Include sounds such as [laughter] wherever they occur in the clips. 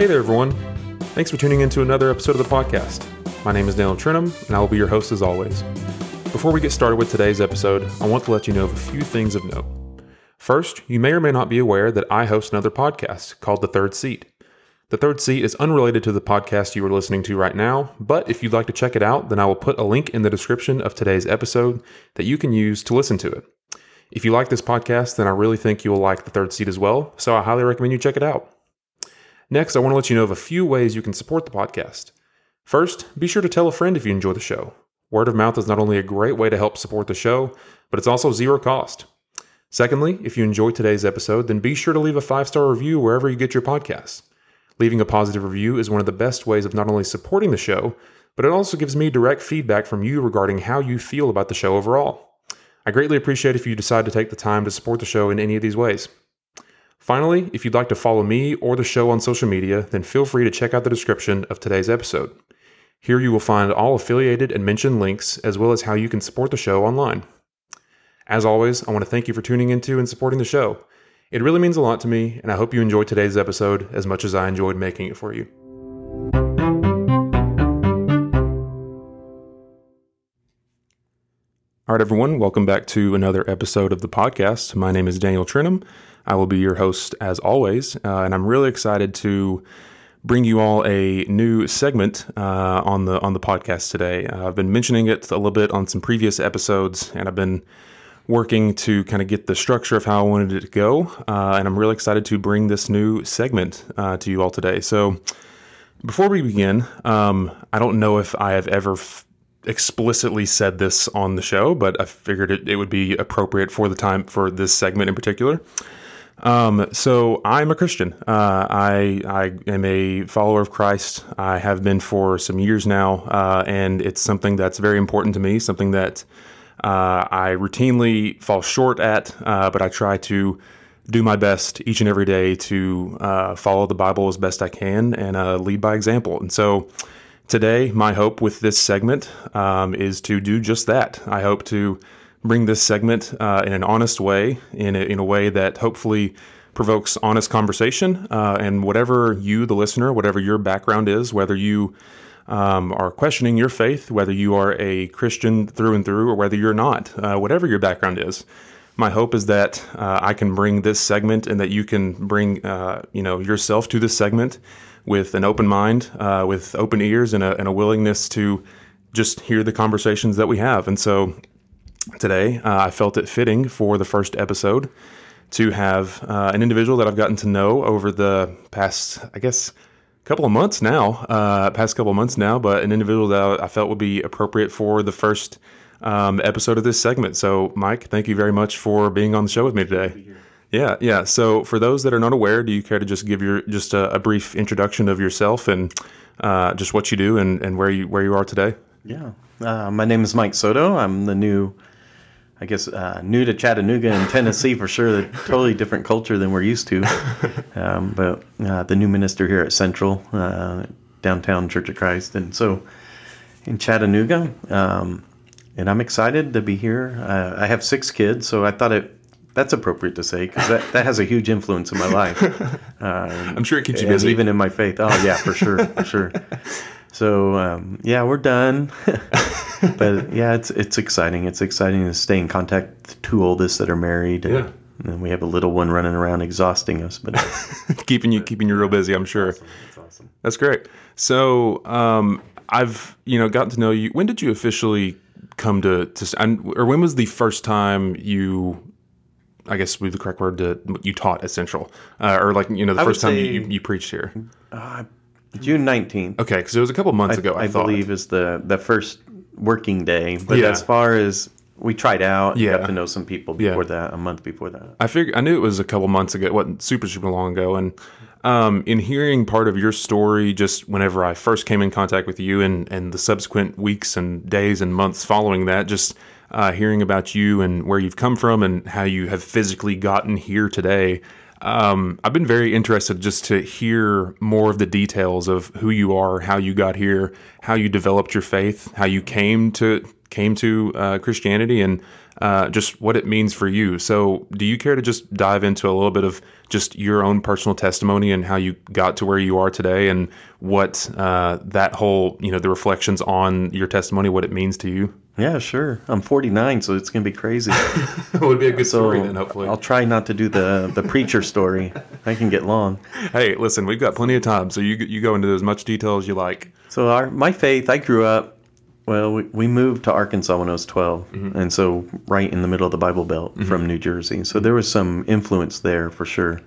Hey there, everyone. Thanks for tuning in to another episode of the podcast. My name is Daniel Trentham, and I will be your host as always. Before we get started with today's episode, I want to let you know of a few things of note. First, you may or may not be aware that I host another podcast called The Third Seat. The Third Seat is unrelated to the podcast you are listening to right now, but if you'd like to check it out, then I will put a link in the description of today's episode that you can use to listen to it. If you like this podcast, then I really think you will like The Third Seat as well, so I highly recommend you check it out. Next, I want to let you know of a few ways you can support the podcast. First, be sure to tell a friend if you enjoy the show. Word of mouth is not only a great way to help support the show, but it's also zero cost. Secondly, if you enjoyed today's episode, then be sure to leave a five star review wherever you get your podcasts. Leaving a positive review is one of the best ways of not only supporting the show, but it also gives me direct feedback from you regarding how you feel about the show overall. I greatly appreciate if you decide to take the time to support the show in any of these ways. Finally, if you'd like to follow me or the show on social media, then feel free to check out the description of today's episode. Here you will find all affiliated and mentioned links, as well as how you can support the show online. As always, I want to thank you for tuning into and supporting the show. It really means a lot to me, and I hope you enjoyed today's episode as much as I enjoyed making it for you. All right, everyone, welcome back to another episode of the podcast. My name is Daniel Trentham. I will be your host as always, uh, and I'm really excited to bring you all a new segment uh, on the on the podcast today. Uh, I've been mentioning it a little bit on some previous episodes, and I've been working to kind of get the structure of how I wanted it to go. Uh, and I'm really excited to bring this new segment uh, to you all today. So, before we begin, um, I don't know if I have ever f- explicitly said this on the show, but I figured it, it would be appropriate for the time for this segment in particular. Um, so I'm a Christian. Uh, I I am a follower of Christ. I have been for some years now, uh, and it's something that's very important to me. Something that uh, I routinely fall short at, uh, but I try to do my best each and every day to uh, follow the Bible as best I can and uh, lead by example. And so today, my hope with this segment um, is to do just that. I hope to bring this segment uh, in an honest way, in a, in a way that hopefully provokes honest conversation. Uh, and whatever you, the listener, whatever your background is, whether you um, are questioning your faith, whether you are a Christian through and through or whether you're not, uh, whatever your background is. My hope is that uh, I can bring this segment and that you can bring uh, you know yourself to this segment with an open mind, uh, with open ears, and a, and a, willingness to just hear the conversations that we have. And so today, uh, I felt it fitting for the first episode to have uh, an individual that I've gotten to know over the past, I guess couple of months now, uh, past couple of months now, but an individual that I felt would be appropriate for the first um, episode of this segment. So, Mike, thank you very much for being on the show with me today. Yeah, yeah. So, for those that are not aware, do you care to just give your just a, a brief introduction of yourself and uh, just what you do and, and where you where you are today? Yeah, uh, my name is Mike Soto. I'm the new I guess uh, new to Chattanooga and Tennessee for sure. A totally different culture than we're used to. [laughs] Um, but uh, the new minister here at Central uh, Downtown Church of Christ, and so in Chattanooga, um, and I'm excited to be here. Uh, I have six kids, so I thought it that's appropriate to say because that, that has a huge influence in my life. [laughs] Um, I'm sure it keeps you busy, even in my faith. Oh yeah, for sure, for sure. So um, yeah, we're done. [laughs] but yeah, it's it's exciting. It's exciting to stay in contact with two oldest that are married. And, yeah. And we have a little one running around exhausting us, but [laughs] keeping you keeping you real busy. I'm sure. That's awesome. That's, awesome. That's great. So um, I've you know gotten to know you. When did you officially come to to or when was the first time you I guess would be the correct word to you taught at Central, uh, or like you know the I first time you, you, preached here. Uh, June nineteenth. Okay, because it was a couple months I, ago. I, I believe is the the first working day. But yeah. as far as we tried out, yeah. got to know some people before yeah. that, a month before that. I figured I knew it was a couple months ago. It wasn't super super long ago, and um, in hearing part of your story, just whenever I first came in contact with you, and and the subsequent weeks and days and months following that, just uh, hearing about you and where you've come from and how you have physically gotten here today. Um, I've been very interested just to hear more of the details of who you are, how you got here, how you developed your faith, how you came to came to uh, Christianity and uh, just what it means for you. So, do you care to just dive into a little bit of just your own personal testimony and how you got to where you are today, and what uh, that whole, you know, the reflections on your testimony, what it means to you? Yeah, sure. I'm 49, so it's gonna be crazy. [laughs] it would be a good So story then, hopefully. I'll try not to do the the preacher story. I can get long. hey, listen, we've got plenty of time, so you you go into as much detail as you like. So our my faith, I grew up. Well, we, we moved to Arkansas when I was 12, Mm-hmm. and so right in the middle of the Bible Belt from New Jersey. So there was some influence there for sure.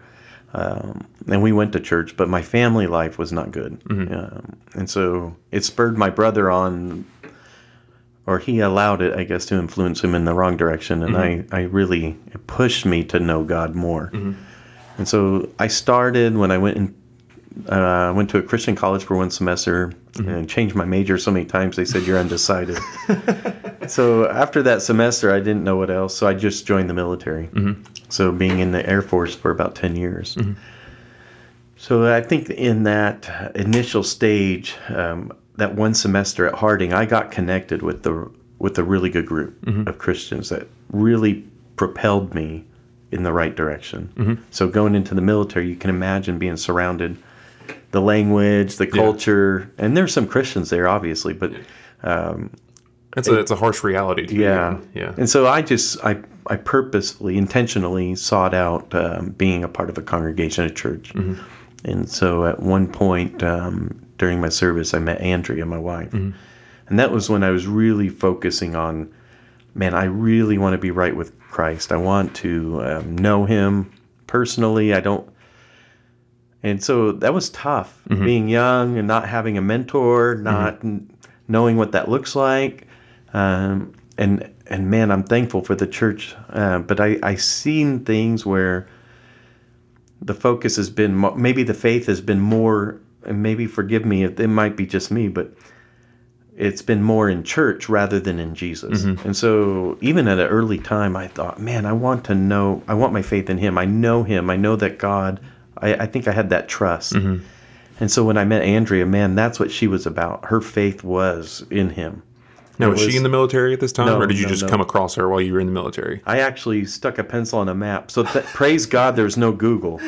Um, and we went to church, but my family life was not good. Mm-hmm. Um, and so it spurred my brother on, or he allowed it, I guess, to influence him in the wrong direction. And Mm-hmm. I, I really, it pushed me to know God more. And so I started when I went in uh, went to a Christian college for one semester and changed my major so many times they said you're undecided. [laughs] so after that semester, I didn't know what else, so I just joined the military. So being in the Air Force for about ten years. So I think in that initial stage, um, that one semester at Harding, I got connected with the with a really good group of Christians that really propelled me in the right direction. So going into the military, you can imagine being surrounded, the language, the culture, and there's some Christians there, obviously, but It's a it's a harsh reality. To yeah, you. yeah. And so I just I I purposefully, intentionally sought out um, being a part of a congregation, a church. And so at one point um, during my service, I met Andrea, my wife, and that was when I was really focusing on, man, I really want to be right with Christ. I want to um, know Him personally. I don't. And so that was tough, being young and not having a mentor, not n- knowing what that looks like. Um, and and man, I'm thankful for the church. Uh, but I I seen things where the focus has been maybe the faith has been more, and maybe forgive me if it might be just me, but it's been more in church rather than in Jesus. Mm-hmm. And so even at an early time, I thought, man, I want to know, I want my faith in Him. I know Him. I know that God. I, I think I had that trust. Mm-hmm. And so when I met Andrea, man, that's what she was about. Her faith was in Him. Now, It was, she in the military at this time, No, or did you no, just no. come across her while you were in the military? I actually stuck a pencil on a map. So th- [laughs] praise God, there's no Google,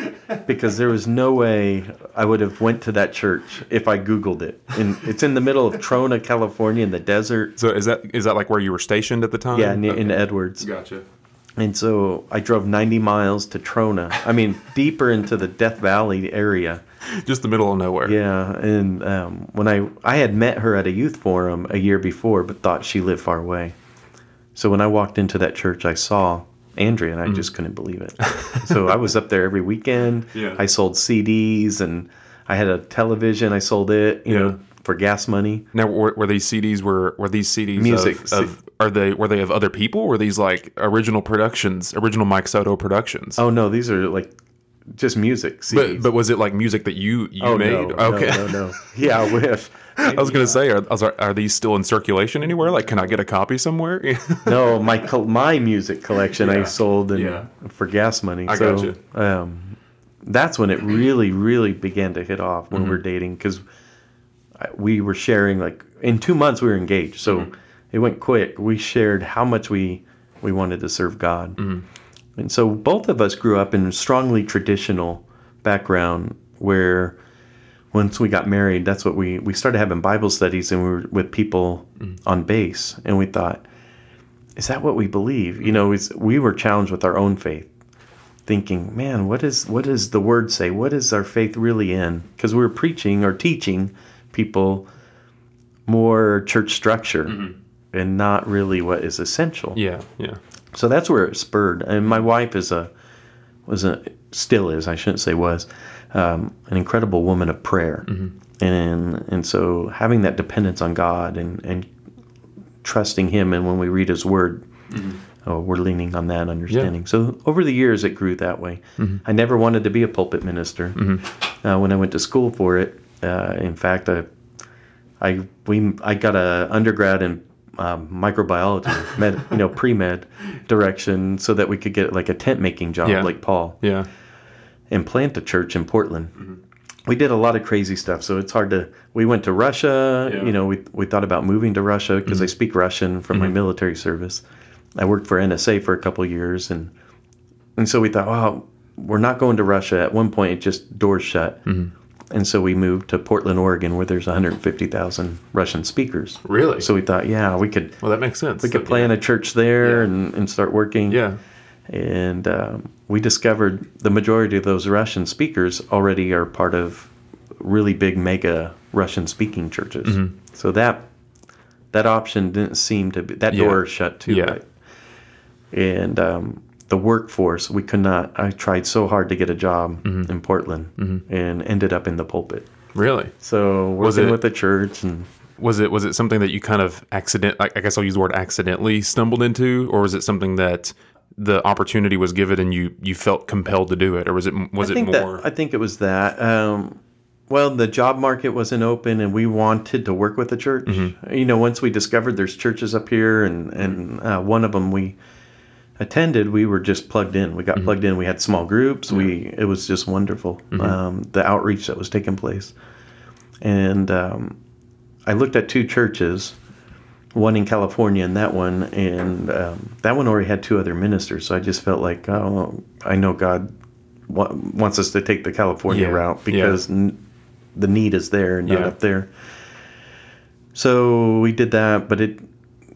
because there was no way I would have went to that church if I Googled it. And it's in the middle of Trona, California, in the desert. So is that is that like where you were stationed at the time? Yeah, in, in Edwards. Gotcha. And so I drove 90 miles to Trona. I mean, deeper into the Death Valley area. [laughs] Just the middle of nowhere. Yeah, and um, when I I had met her at a youth forum a year before, but thought she lived far away. So when I walked into that church, I saw Andrea, and I just couldn't believe it. [laughs] so I was up there every weekend. Yeah. I sold CDs, and I had a television. I sold it, you Yeah. know, for gas money. Now, were, were these CDs were were these CDs Music. Of, of are they were they of other people? Were these like original productions, original Mike Soto productions? Oh no, these are like just music CDs. but but was it like music that you you oh made? no, okay. no, no, no. Yeah, I wish. [laughs] I was gonna say, are, are are these still in circulation anywhere? Like, can I get a copy somewhere? [laughs] no, my my music collection I sold and Yeah. for gas money. I so, gotcha. Um, that's when it really, really began to hit off when we're mm-hmm. dating because we were sharing like in two months we were engaged, so mm-hmm. it went quick. We shared how much we we wanted to serve God, mm-hmm. And so both of us grew up in a strongly traditional background where once we got married, that's what we we started having Bible studies and we were with people mm. on base, and we thought, is that what we believe? You know, we were challenged with our own faith, thinking, man, what is what does the Word say? What is our faith really in? Because we were preaching or teaching people more church structure mm-hmm. and not really what is essential. yeah, yeah. So that's where it spurred. And my wife is a was a still is I shouldn't say was um, an incredible woman of prayer, and and so having that dependence on God and and trusting Him, and when we read His Word. Oh, we're leaning on that understanding. So over the years, it grew that way. I never wanted to be a pulpit minister. Uh, when I went to school for it, uh, in fact, I, I we I got a undergrad in um, microbiology, med, [laughs] you know, pre med direction, so that we could get like a tent making job, Yeah. like Paul, Yeah. and plant a church in Portland. Mm-hmm. we did a lot of crazy stuff. So it's hard to. We went to Russia. Yeah. You know, we we thought about moving to Russia because I mm-hmm. speak Russian from my mm-hmm. military service. I worked for NSA for a couple of years, and and so we thought, well, we're not going to Russia. At one point, it just doors shut, and so we moved to Portland, Oregon, where there's 150,000 Russian speakers. Really? So we thought, yeah, we could well, that makes sense. we could play in a church there and, and start working. Yeah. And um, we discovered the majority of those Russian speakers already are part of really big mega Russian speaking churches. Mm-hmm. So that that option didn't seem to be that Yeah. door shut too. Yeah. Right? And um, the workforce, we could not. I tried so hard to get a job Mm-hmm. in Portland and ended up in the pulpit. Really? So Was working it- with the church and Was it was it something that you kind of accident? I guess I'll use the word accidentally stumbled into, or was it something that the opportunity was given and you you felt compelled to do it, or was it was it more? that I think it was that. Um, well, the job market wasn't open, and we wanted to work with the church. Mm-hmm. You know, once we discovered there's churches up here, and and uh, one of them we attended, we were just plugged in. We got Mm-hmm. plugged in. We had small groups. We it was just wonderful. Mm-hmm. Um, the outreach that was taking place, and um, I looked at two churches. One in California and that one, and um, that one already had two other ministers. So I just felt like, oh, I know God wa- wants us to take the California Yeah, route yeah. because n- the need is there and not up there. So we did that, but it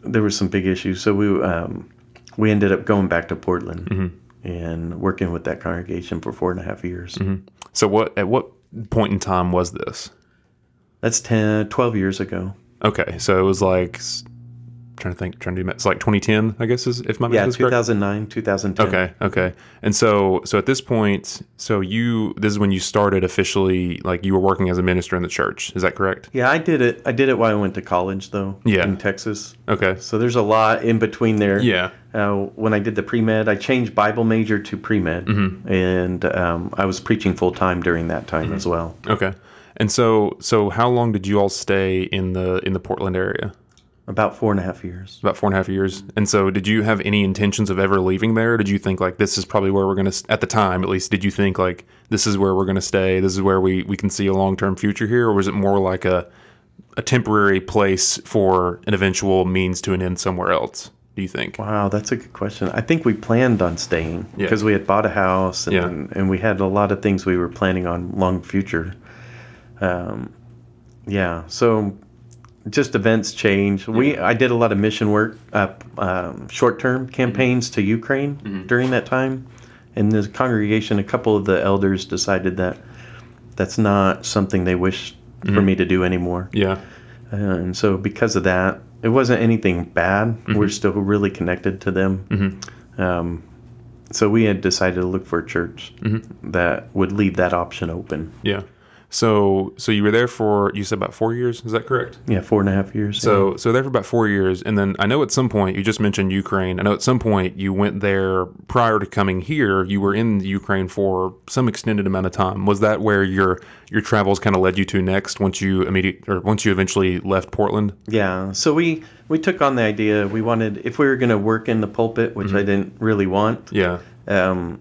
there were some big issues. So we um, we ended up going back to Portland Mm-hmm. and working with that congregation for four and a half years. so what at what point in time was this? That's 10, 12 years ago. Okay, so it was like trying to think, trying to do. It's like 2010, I guess is if my Yeah, math is correct. 2009, 2010. Okay, okay. And so so at this point, so you this is when you started officially like you were working as a minister in the church. Is that correct? Yeah, I did it. I did it while I went to college, though. Yeah. in Texas. Okay. So there's a lot in between there. Yeah. Uh, when I did the pre med, I changed Bible major to pre med, Mm-hmm. and um, I was preaching full time during that time as well. Okay. And so so how long did you all stay in the in the Portland area? About four and a half years. About four and a half years. And so did you have any intentions of ever leaving there? Did you think like this is probably where we're going to at the time at least did you think like this is where we're going to stay? This is where we we can see a long-term future here or was it more like a a temporary place for an eventual means to an end somewhere else? Do you think? Wow, that's a good question. I think we planned on staying Yeah. because we had bought a house and, Yeah. and we had a lot of things we were planning on long future. Um, yeah, so just events change. We I did a lot of mission work, uh, um, short term campaigns to Ukraine during that time, and the congregation, a couple of the elders decided that that's not something they wished for me to do anymore. Yeah. Uh, and so because of that, it wasn't anything bad. We're mm-hmm. still really connected to them. Mm-hmm. Um, so we had decided to look for a church mm-hmm. that would leave that option open. Yeah. So so you were there for you said about 4 years, is that correct? Yeah, four and a half years. So so there for about four years, and then I know at some point you just mentioned Ukraine. I know at some point you went there prior to coming here. You were in Ukraine for some extended amount of time. Was that where your your travels kind of led you to next? Once you immediate or once you eventually left Portland? yeah. So we we took on the idea. We wanted if we were going to work in the pulpit, which I didn't really want. Yeah. Um,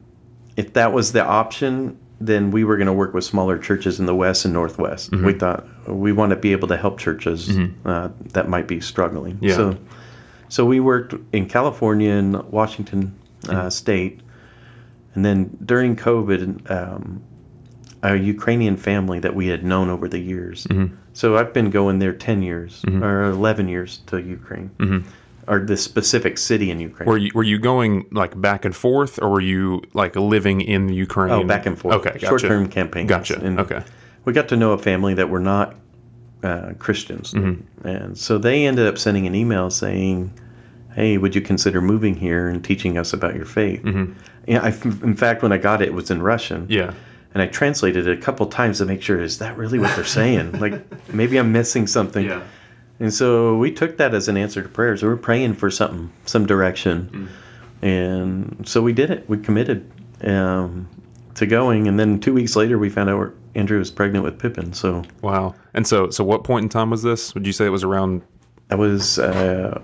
if that was the option, then we were going to work with smaller churches in the West and Northwest. We thought we want to be able to help churches uh, that might be struggling. Yeah. So, so we worked in California and Washington uh, State, and then during COVID, um, a Ukrainian family that we had known over the years. So I've been going there ten years or eleven years to Ukraine, or the specific city in Ukraine. Were you were you going like back and forth, or were you like living in the Ukraine? Oh, back and forth. Okay, gotcha. Short-term campaign. Gotcha. And okay. We got to know a family that were not uh, Christians, Mm-hmm. and so they ended up sending an email saying, "Hey, would you consider moving here and teaching us about your faith?" Mm-hmm. Yeah, I, in fact, when I got it, it was in Russian. Yeah. And I translated it a couple times to make sure is that really what they're saying? [laughs] like maybe I'm missing something. Yeah. And so we took that as an answer to prayers. We were praying for something, some direction. And so we did it. We committed um, to going. And then two weeks later, we found out Andrea was pregnant with Pippin. So Wow. And so so what point in time was this? Would you say it was around? that was uh,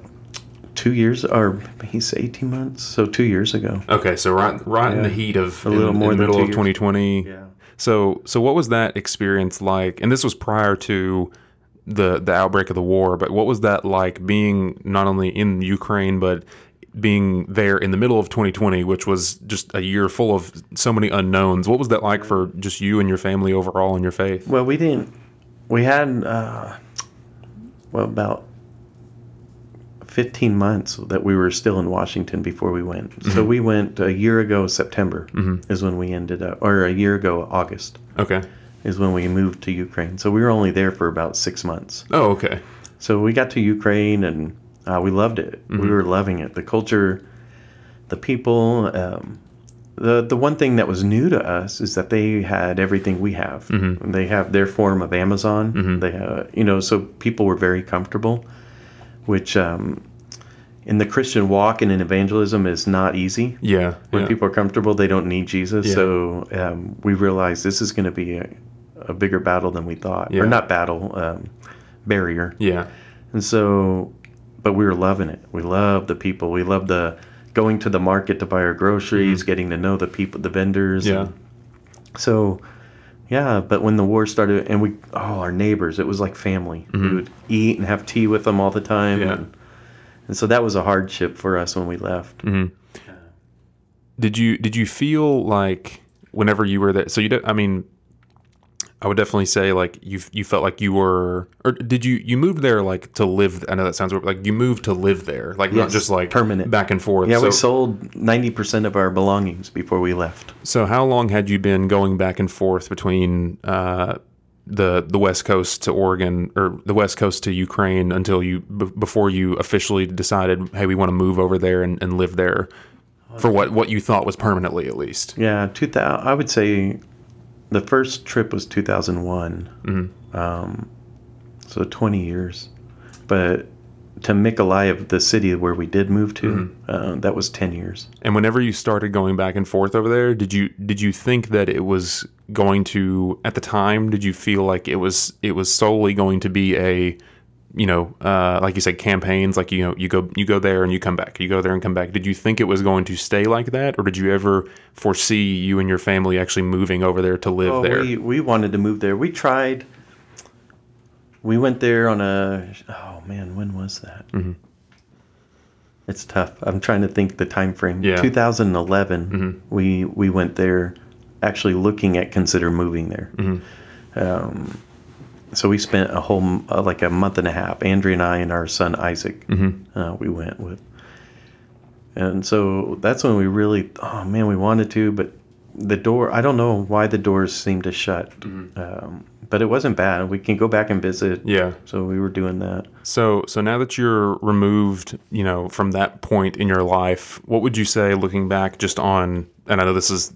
two years, or he's 18 months. So two years ago. Okay, so right right in the heat of A little in, more in the middle of 2020. Yeah. So so what was that experience like? And this was prior to the the outbreak of the war, but what was that like being not only in Ukraine but being there in the middle of 2020, which was just a year full of so many unknowns. What was that like for just you and your family overall in your faith? Well, we didn't. We had uh, well about 15 months that we were still in Washington before we went. Mm-hmm. So we went a year ago September mm-hmm. is when we ended up, or a year ago August. Okay. Is when we moved to Ukraine. So we were only there for about six months. Oh, okay. So we got to Ukraine and uh, we loved it. Mm-hmm. We were loving it. The culture, the people. Um, the the one thing that was new to us is that they had everything we have. Mm-hmm. They have their form of Amazon. Mm-hmm. They have, you know, so people were very comfortable, which um, in the Christian walk and in evangelism is not easy. Yeah, when yeah. people are comfortable, they don't need Jesus. Yeah. So um, we realized this is going to be a, a, bigger battle than we thought, yeah. or not battle, um, barrier. Yeah, and so but we were loving it. We loved the people. We loved the going to the market to buy our groceries, mm-hmm. getting to know the people, the vendors. Yeah. So, yeah. But when the war started, and we, oh, our neighbors, it was like family. Mm-hmm. We would eat and have tea with them all the time. Yeah. And, and so that was a hardship for us when we left. Mm-hmm. Did you did you feel like whenever you were there? So you, did, I mean, I would definitely say like you you felt like you were or did you you moved there like to live I know that sounds weird, like you moved to live there like yes, not just like permanent. back and forth. Yeah so, we sold 90% of our belongings before we left. So how long had you been going back and forth between uh, the the west coast to Oregon or the west coast to Ukraine until you b- before you officially decided hey we want to move over there and, and live there? For what what you thought was permanently at least? Yeah 2000 I would say the first trip was 2001. Mm-hmm. Um, so 20 years. But to Mykolaiv, the city where we did move to, mm-hmm. uh, that was 10 years. And whenever you started going back and forth over there, did you did you think that it was going to at the time did you feel like it was it was solely going to be a you know, uh, like you said, campaigns. Like you know, you go you go there and you come back. You go there and come back. Did you think it was going to stay like that, or did you ever foresee you and your family actually moving over there to live oh, there? We we wanted to move there. We tried. We went there on a oh man, when was that? Mm-hmm. It's tough. I'm trying to think the time frame. Yeah. 2011. Mm-hmm. We we went there, actually looking at consider moving there. Mm-hmm. Um, so we spent a whole uh, like a month and a half. Andrea and I and our son Isaac, mm-hmm. uh, we went with, and so that's when we really, oh man, we wanted to, but the door. I don't know why the doors seemed to shut, mm-hmm. um, but it wasn't bad. We can go back and visit. Yeah. So we were doing that. So so now that you're removed, you know, from that point in your life, what would you say, looking back, just on? And I know this is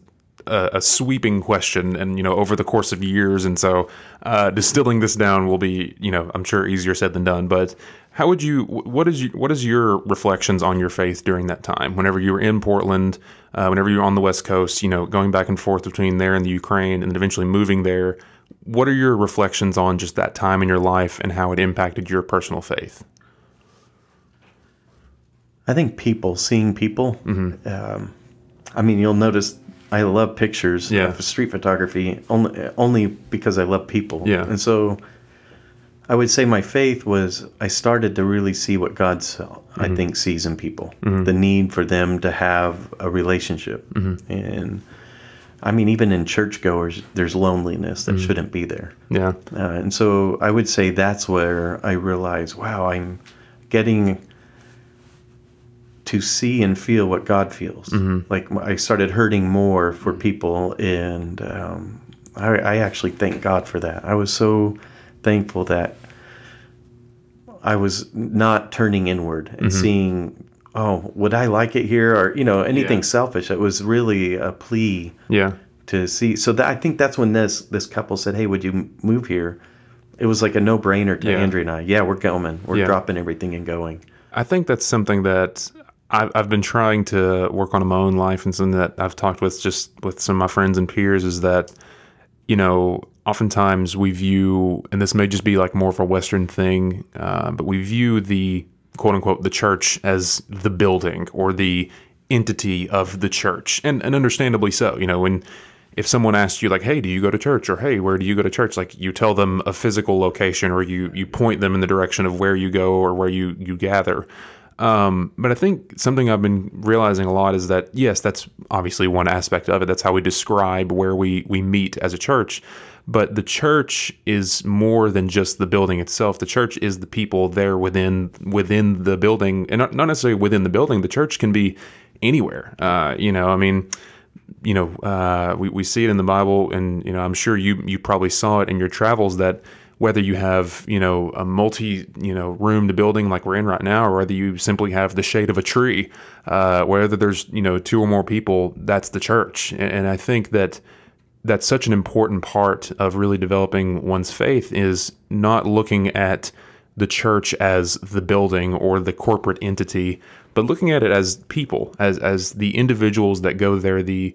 a, a, sweeping question, and you know, over the course of years, and so uh, distilling this down will be, you know, I'm sure easier said than done. But how would you? What is you, what is your reflections on your faith during that time? Whenever you were in Portland, uh, whenever you were on the West Coast, you know, going back and forth between there and the Ukraine, and eventually moving there. What are your reflections on just that time in your life and how it impacted your personal faith? I think people, seeing people. Mm-hmm. Um, I mean, you'll notice I love pictures. Yeah. street photography only only because I love people. Yeah. And so I would say my faith was I started to really see what God mm-hmm. I think sees in people. Mm-hmm. The need for them to have a relationship. Mm-hmm. And I mean even in churchgoers there's loneliness that mm-hmm. shouldn't be there. Yeah. Uh, and so I would say that's where I realized wow, I'm getting to see and feel what God feels. Mm-hmm. Like I started hurting more for people, and um, I, I, actually thank God for that. I was so thankful that I was not turning inward and mm-hmm. seeing, oh, would I like it here, or you know, anything yeah. selfish. It was really a plea, yeah, to see. So that, I think that's when this this couple said, "Hey, would you move here?" It was like a no brainer to yeah. Andrea and I. Yeah, we're going. We're yeah. dropping everything and going. I think that's something that I've, I've been trying to work on in my own life and something that I've talked with just with some of my friends and peers is that, you know, oftentimes we view, and this may just be like more of a Western thing, uh, but we view the quote unquote the church as the building or the entity of the church, and and understandably so. You know, when if someone asks you like, "Hey, do you go to church?" or "Hey, where do you go to church?" like you tell them a physical location or you you point them in the direction of where you go or where you you gather. Um, but I think something I've been realizing a lot is that yes, that's obviously one aspect of it. That's how we describe where we we meet as a church. But the church is more than just the building itself. The church is the people there within within the building, and not, necessarily within the building. The church can be anywhere. Uh, you know, I mean, you know, uh, we, we see it in the Bible, and you know, I'm sure you you probably saw it in your travels that whether you have you know a multi you know roomed building like we're in right now, or whether you simply have the shade of a tree, uh, whether there's you know two or more people, that's the church. And, and I think that that's such an important part of really developing one's faith is not looking at the church as the building or the corporate entity, but looking at it as people, as as the individuals that go there, the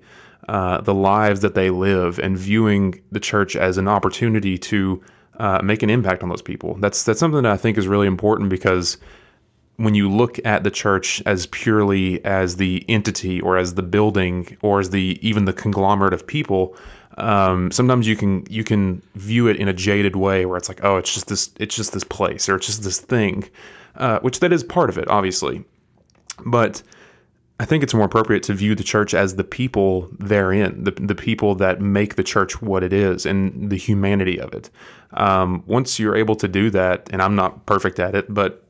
uh, the lives that they live, and viewing the church as an opportunity to uh, make an impact on those people. That's that's something that I think is really important because when you look at the church as purely as the entity or as the building or as the even the conglomerate of people, um, sometimes you can you can view it in a jaded way where it's like, oh, it's just this it's just this place or it's just this thing, uh, which that is part of it, obviously, but I think it's more appropriate to view the church as the people therein, the, the people that make the church what it is and the humanity of it. Um, once you're able to do that, and I'm not perfect at it, but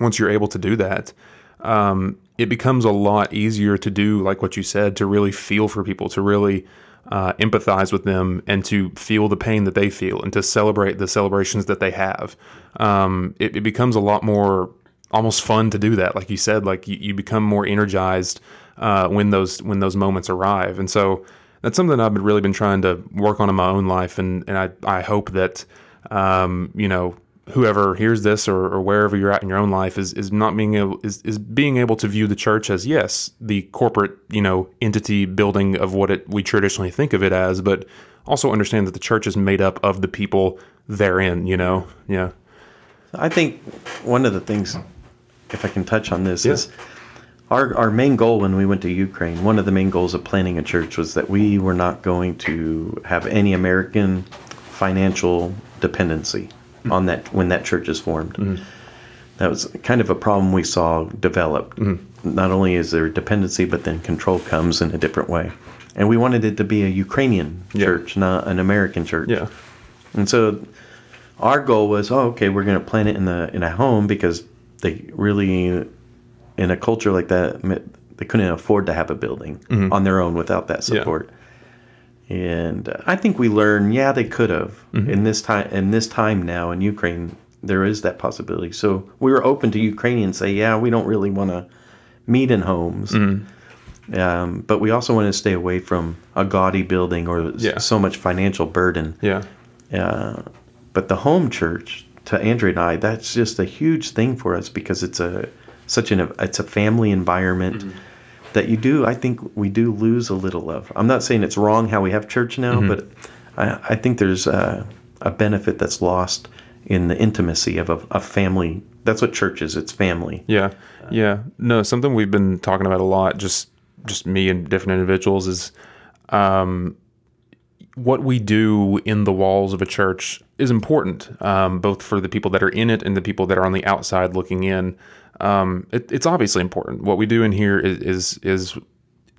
once you're able to do that, um, it becomes a lot easier to do, like what you said, to really feel for people, to really uh, empathize with them, and to feel the pain that they feel, and to celebrate the celebrations that they have. Um, it, it becomes a lot more almost fun to do that. Like you said, like you, you become more energized uh, when those when those moments arrive, and so that's something I've really been trying to work on in my own life, and and I I hope that um, you know whoever hears this or, or wherever you're at in your own life is is not being able is, is being able to view the church as yes the corporate you know entity building of what it we traditionally think of it as, but also understand that the church is made up of the people therein. You know, yeah. I think one of the things if I can touch on this, yeah. is our, our main goal when we went to Ukraine, one of the main goals of planning a church was that we were not going to have any American financial dependency mm-hmm. on that when that church is formed. Mm-hmm. That was kind of a problem we saw develop. Mm-hmm. Not only is there dependency, but then control comes in a different way. And we wanted it to be a Ukrainian yeah. church, not an American church. Yeah. And so our goal was, oh, okay, we're going to plant it in the in a home because they really in a culture like that they couldn't afford to have a building mm-hmm. on their own without that support yeah. and uh, i think we learn yeah they could have mm-hmm. in this time in this time now in ukraine there is that possibility so we were open to ukrainians say yeah we don't really want to meet in homes mm-hmm. um, but we also want to stay away from a gaudy building or yeah. so much financial burden yeah uh, but the home church to Andrea and I, that's just a huge thing for us because it's a such an it's a family environment mm-hmm. that you do. I think we do lose a little of. I'm not saying it's wrong how we have church now, mm-hmm. but I, I, think there's a, a, benefit that's lost in the intimacy of a, a, family. That's what church is. It's family. Yeah, yeah. No, something we've been talking about a lot. Just just me and different individuals is. Um, what we do in the walls of a church is important, um, both for the people that are in it and the people that are on the outside looking in. Um, it, it's obviously important. What we do in here is, is, is,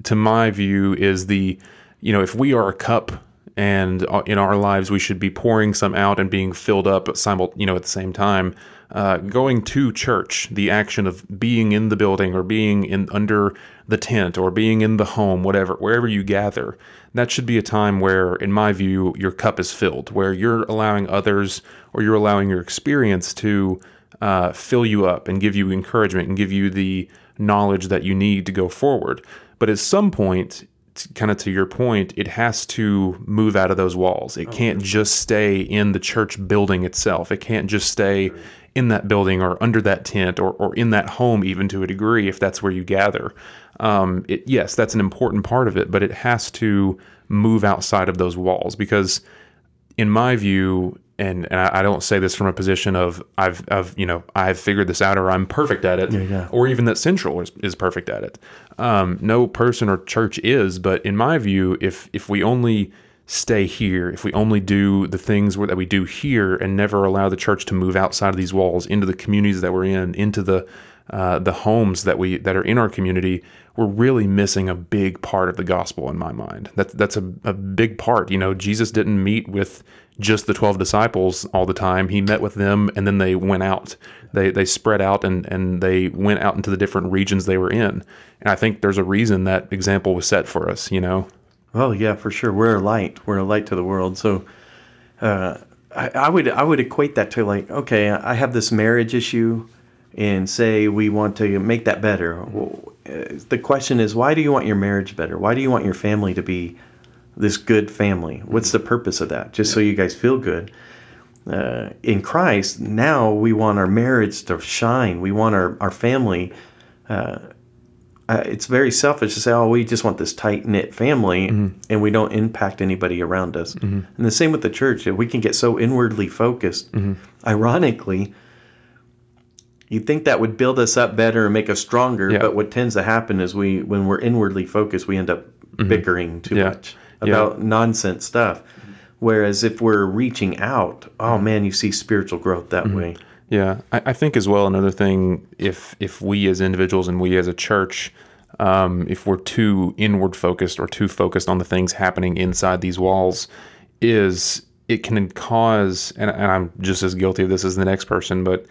to my view, is the, you know, if we are a cup and uh, in our lives we should be pouring some out and being filled up simul- you know, at the same time. Uh, going to church, the action of being in the building or being in under the tent or being in the home, whatever, wherever you gather, that should be a time where, in my view, your cup is filled, where you're allowing others or you're allowing your experience to uh, fill you up and give you encouragement and give you the knowledge that you need to go forward. But at some point, kind of to your point, it has to move out of those walls. It can't just stay in the church building itself. It can't just stay in that building or under that tent or, or in that home, even to a degree, if that's where you gather. Um, it, yes, that's an important part of it, but it has to move outside of those walls because, in my view, and and I, I don't say this from a position of I've I've you know I've figured this out or I'm perfect at it, yeah. or even that Central is, is perfect at it. Um, no person or church is, but in my view, if if we only stay here, if we only do the things that we do here and never allow the church to move outside of these walls into the communities that we're in, into the uh, the homes that we that are in our community, we're really missing a big part of the gospel in my mind. That's that's a, a big part. You know, Jesus didn't meet with just the twelve disciples all the time. He met with them and then they went out. They they spread out and, and they went out into the different regions they were in. And I think there's a reason that example was set for us, you know. Oh yeah, for sure. We're a light. We're a light to the world. So uh, I, I would I would equate that to like, okay, I have this marriage issue and say we want to make that better. Well, uh, the question is, why do you want your marriage better? Why do you want your family to be this good family? What's the purpose of that? Just so you guys feel good. Uh, in Christ, now we want our marriage to shine. We want our, our family. Uh, uh, it's very selfish to say, oh, we just want this tight knit family mm-hmm. and we don't impact anybody around us. Mm-hmm. And the same with the church. If we can get so inwardly focused, mm-hmm. ironically, You'd think that would build us up better and make us stronger, yeah. but what tends to happen is we, when we're inwardly focused, we end up mm-hmm. bickering too yeah. much about yeah. nonsense stuff. Whereas if we're reaching out, oh man, you see spiritual growth that mm-hmm. way. Yeah, I, I, think as well another thing, if if we as individuals and we as a church, um, if we're too inward focused or too focused on the things happening inside these walls, is it can cause, and, and I'm just as guilty of this as the next person, but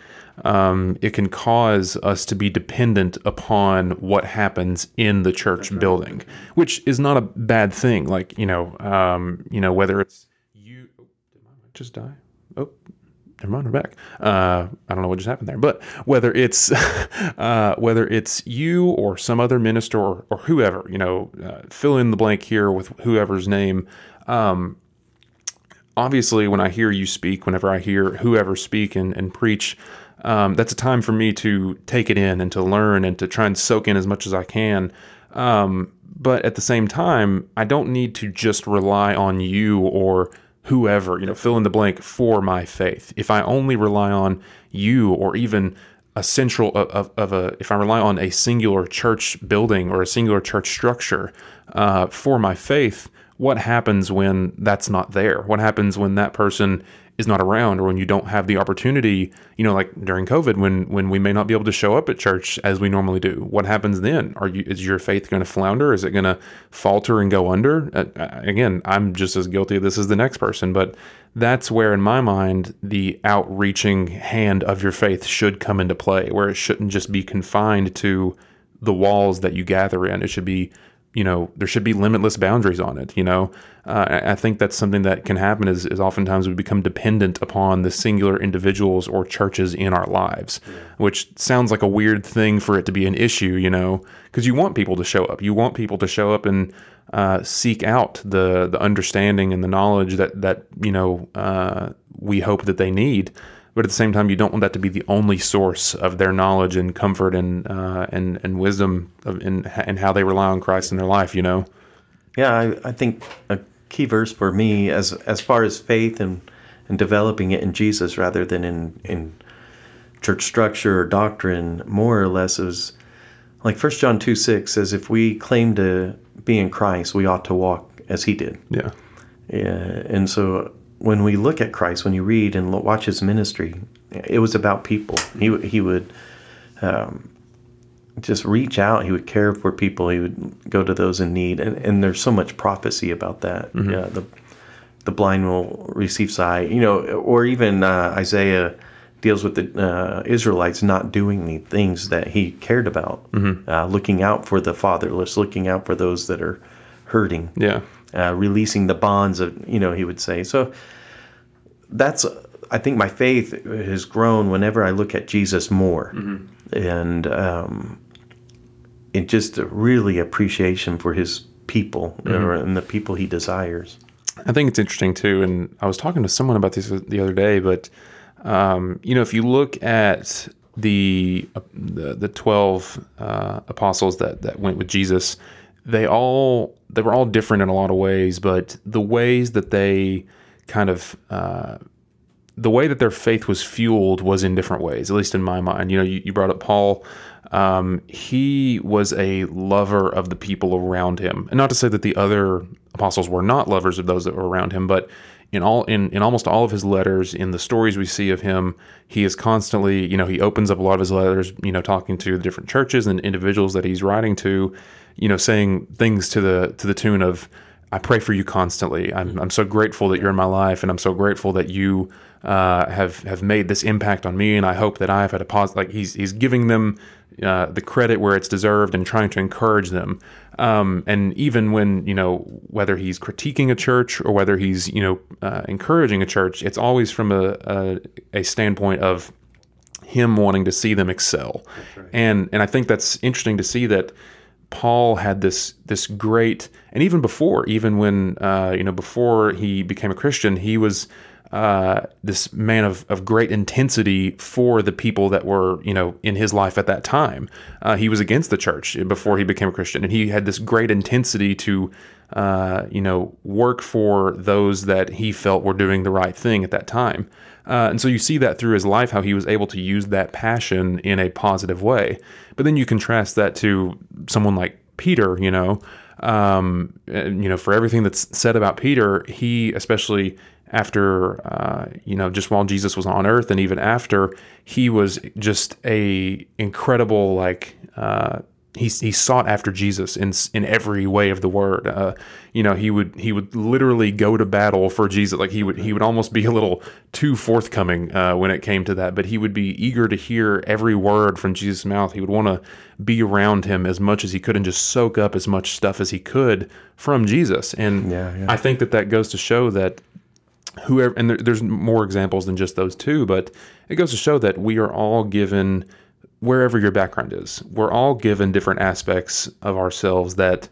um, it can cause us to be dependent upon what happens in the church right. building, which is not a bad thing. Like you know, um, you know whether it's you. Oh, did my mic just die? Oh, never mind, we're back. Uh, I don't know what just happened there, but whether it's [laughs] uh, whether it's you or some other minister or, or whoever, you know, uh, fill in the blank here with whoever's name. Um, obviously, when I hear you speak, whenever I hear whoever speak and, and preach, um, that's a time for me to take it in and to learn and to try and soak in as much as I can. Um, but at the same time, I don't need to just rely on you or whoever, you know, fill in the blank for my faith. If I only rely on you or even a central of, of a, if I rely on a singular church building or a singular church structure uh, for my faith, what happens when that's not there? What happens when that person is not around or when you don't have the opportunity, you know, like during COVID when when we may not be able to show up at church as we normally do. What happens then? Are you is your faith going to flounder? Is it going to falter and go under? Uh, uh, again, I'm just as guilty of this as the next person, but that's where in my mind the outreaching hand of your faith should come into play, where it shouldn't just be confined to the walls that you gather in. It should be you know there should be limitless boundaries on it you know? Uh, i think that's something that can happen is, is oftentimes we become dependent upon the singular individuals or churches in our lives which sounds like a weird thing for it to be an issue you know? Because you want people to show up. You want people to show up and uh, seek out the the understanding and the knowledge that that you know uh, we hope that they need but at the same time, you don't want that to be the only source of their knowledge and comfort and uh, and and wisdom of, in and how they rely on Christ in their life. You know. Yeah, I, I think a key verse for me, as as far as faith and and developing it in Jesus rather than in in church structure or doctrine, more or less is like First John two six says, if we claim to be in Christ, we ought to walk as He did. Yeah. Yeah, and so when we look at Christ, when you read and watch his ministry, it was about people. He he would um, just reach out. He would care for people. He would go to those in need, and, and there's so much prophecy about that. Mm-hmm. Yeah, the the blind will receive sight. You know, or even uh, Isaiah deals with the uh, Israelites not doing the things that he cared about, mm-hmm. uh, looking out for the fatherless, looking out for those that are hurting. Yeah. Uh, releasing the bonds of you know he would say so that's I think my faith has grown whenever I look at Jesus more, mm-hmm. and um, it just really appreciation for His people mm-hmm. and the people He desires. I think it's interesting too, and I was talking to someone about this the other day. But um, you know, if you look at the uh, the, the twelve uh, apostles that that went with Jesus, they all they were all different in a lot of ways, but the ways that they kind of uh, the way that their faith was fueled was in different ways, at least in my mind. You know, you, you brought up Paul. Um, he was a lover of the people around him, and not to say that the other apostles were not lovers of those that were around him, but in all in, in almost all of his letters, in the stories we see of him, he is constantly, you know, he opens up a lot of his letters, you know, talking to the different churches and individuals that he's writing to, you know, saying things to the to the tune of, "I pray for you constantly. I'm I'm so grateful that you're in my life, and I'm so grateful that you uh, have have made this impact on me, and I hope that I've had a positive." Like he's he's giving them uh, the credit where it's deserved and trying to encourage them. Um, and even when you know whether he's critiquing a church or whether he's you know uh, encouraging a church, it's always from a, a, a standpoint of him wanting to see them excel. Right. And and I think that's interesting to see that Paul had this this great and even before even when uh, you know before he became a Christian, he was uh, this man of, of great intensity for the people that were, you know, in his life at that time. Uh, he was against the church before he became a Christian, and he had this great intensity to, uh, you know, work for those that he felt were doing the right thing at that time. Uh, and so you see that through his life, how he was able to use that passion in a positive way. But then you contrast that to someone like Peter, you know, um, you know, for everything that's said about Peter, he especially after uh, you know just while Jesus was on earth and even after he was just a incredible like uh, he he sought after Jesus in in every way of the word. Uh, you know, he would he would literally go to battle for Jesus. Like he would he would almost be a little too forthcoming uh, when it came to that. But he would be eager to hear every word from Jesus' mouth. He would want to be around him as much as he could and just soak up as much stuff as he could from Jesus. And yeah, yeah. I think that that goes to show that whoever, and there, there's more examples than just those two, but it goes to show that we are all given, wherever your background is, we're all given different aspects of ourselves that,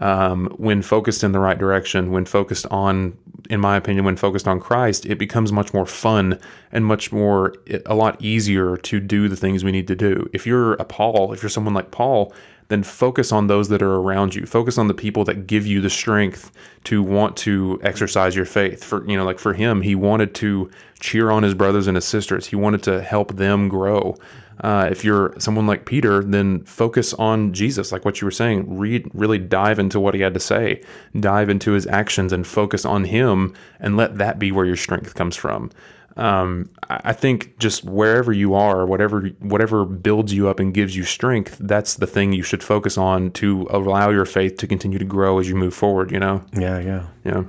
um, when focused in the right direction, when focused on, in my opinion, when focused on Christ, it becomes much more fun and much more, a lot easier to do the things we need to do. If you're a Paul, if you're someone like Paul, then focus on those that are around you. Focus on the people that give you the strength to want to exercise your faith. For you know, like for him, he wanted to cheer on his brothers and his sisters. He wanted to help them grow. Uh, if you're someone like Peter, then focus on Jesus, like what you were saying. Read, really dive into what he had to say, dive into his actions, and focus on him, and let that be where your strength comes from um, I think just wherever you are, whatever whatever builds you up and gives you strength, that's the thing you should focus on to allow your faith to continue to grow as you move forward. You know? Yeah, yeah, yeah.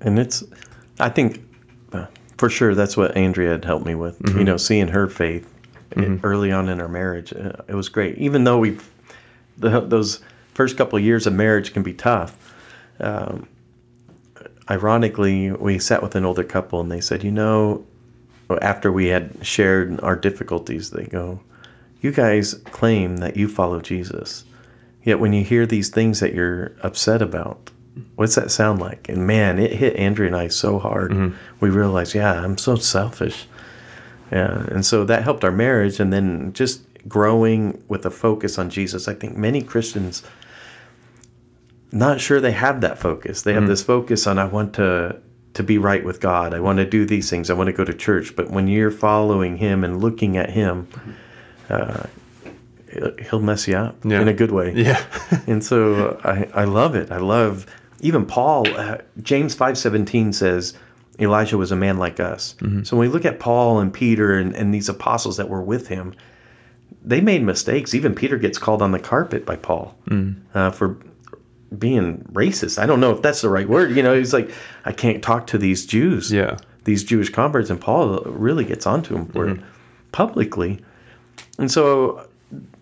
And it's, I think, uh, for sure, that's what Andrea had helped me with. Mm-hmm. You know, seeing her faith mm-hmm. early on in our marriage, uh, it was great. Even though we, those first couple of years of marriage can be tough. Um, ironically, we sat with an older couple and they said, you know, after we had shared our difficulties, they go, You guys claim that you follow Jesus. Yet when you hear these things that you're upset about, what's that sound like? And man, it hit Andrea and I so hard. Mm-hmm. We realized, yeah, I'm so selfish. Yeah. And so that helped our marriage. And then just growing with a focus on Jesus. I think many Christians not sure they have that focus. They have mm-hmm. this focus on I want to to be right with God. I want to do these things. I want to go to church. But when you're following Him and looking at Him, uh, He'll mess you up yeah. in a good way. Yeah. [laughs] and so I, I love it. I love even Paul. Uh, James five seventeen says Elijah was a man like us. Mm-hmm. So when we look at Paul and Peter and, and these apostles that were with him, they made mistakes. Even Peter gets called on the carpet by Paul mm. uh, for being racist. I don't know if that's the right word. You know, he's like, I can't talk to these Jews. Yeah. These Jewish converts, and Paul really gets onto him for mm-hmm. publicly. And so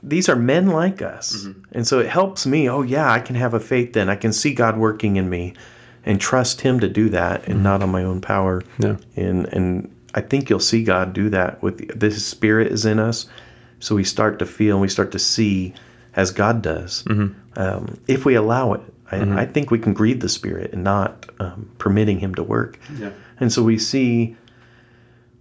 these are men like us. Mm-hmm. And so it helps me, oh yeah, I can have a faith then. I can see God working in me and trust him to do that and mm-hmm. not on my own power. Yeah. And and I think you'll see God do that with this spirit is in us. So we start to feel and we start to see as God does. Mm-hmm um, if we allow it. I, mm-hmm. I, think we can grieve the Spirit and not um, permitting Him to work. Yeah. And so we see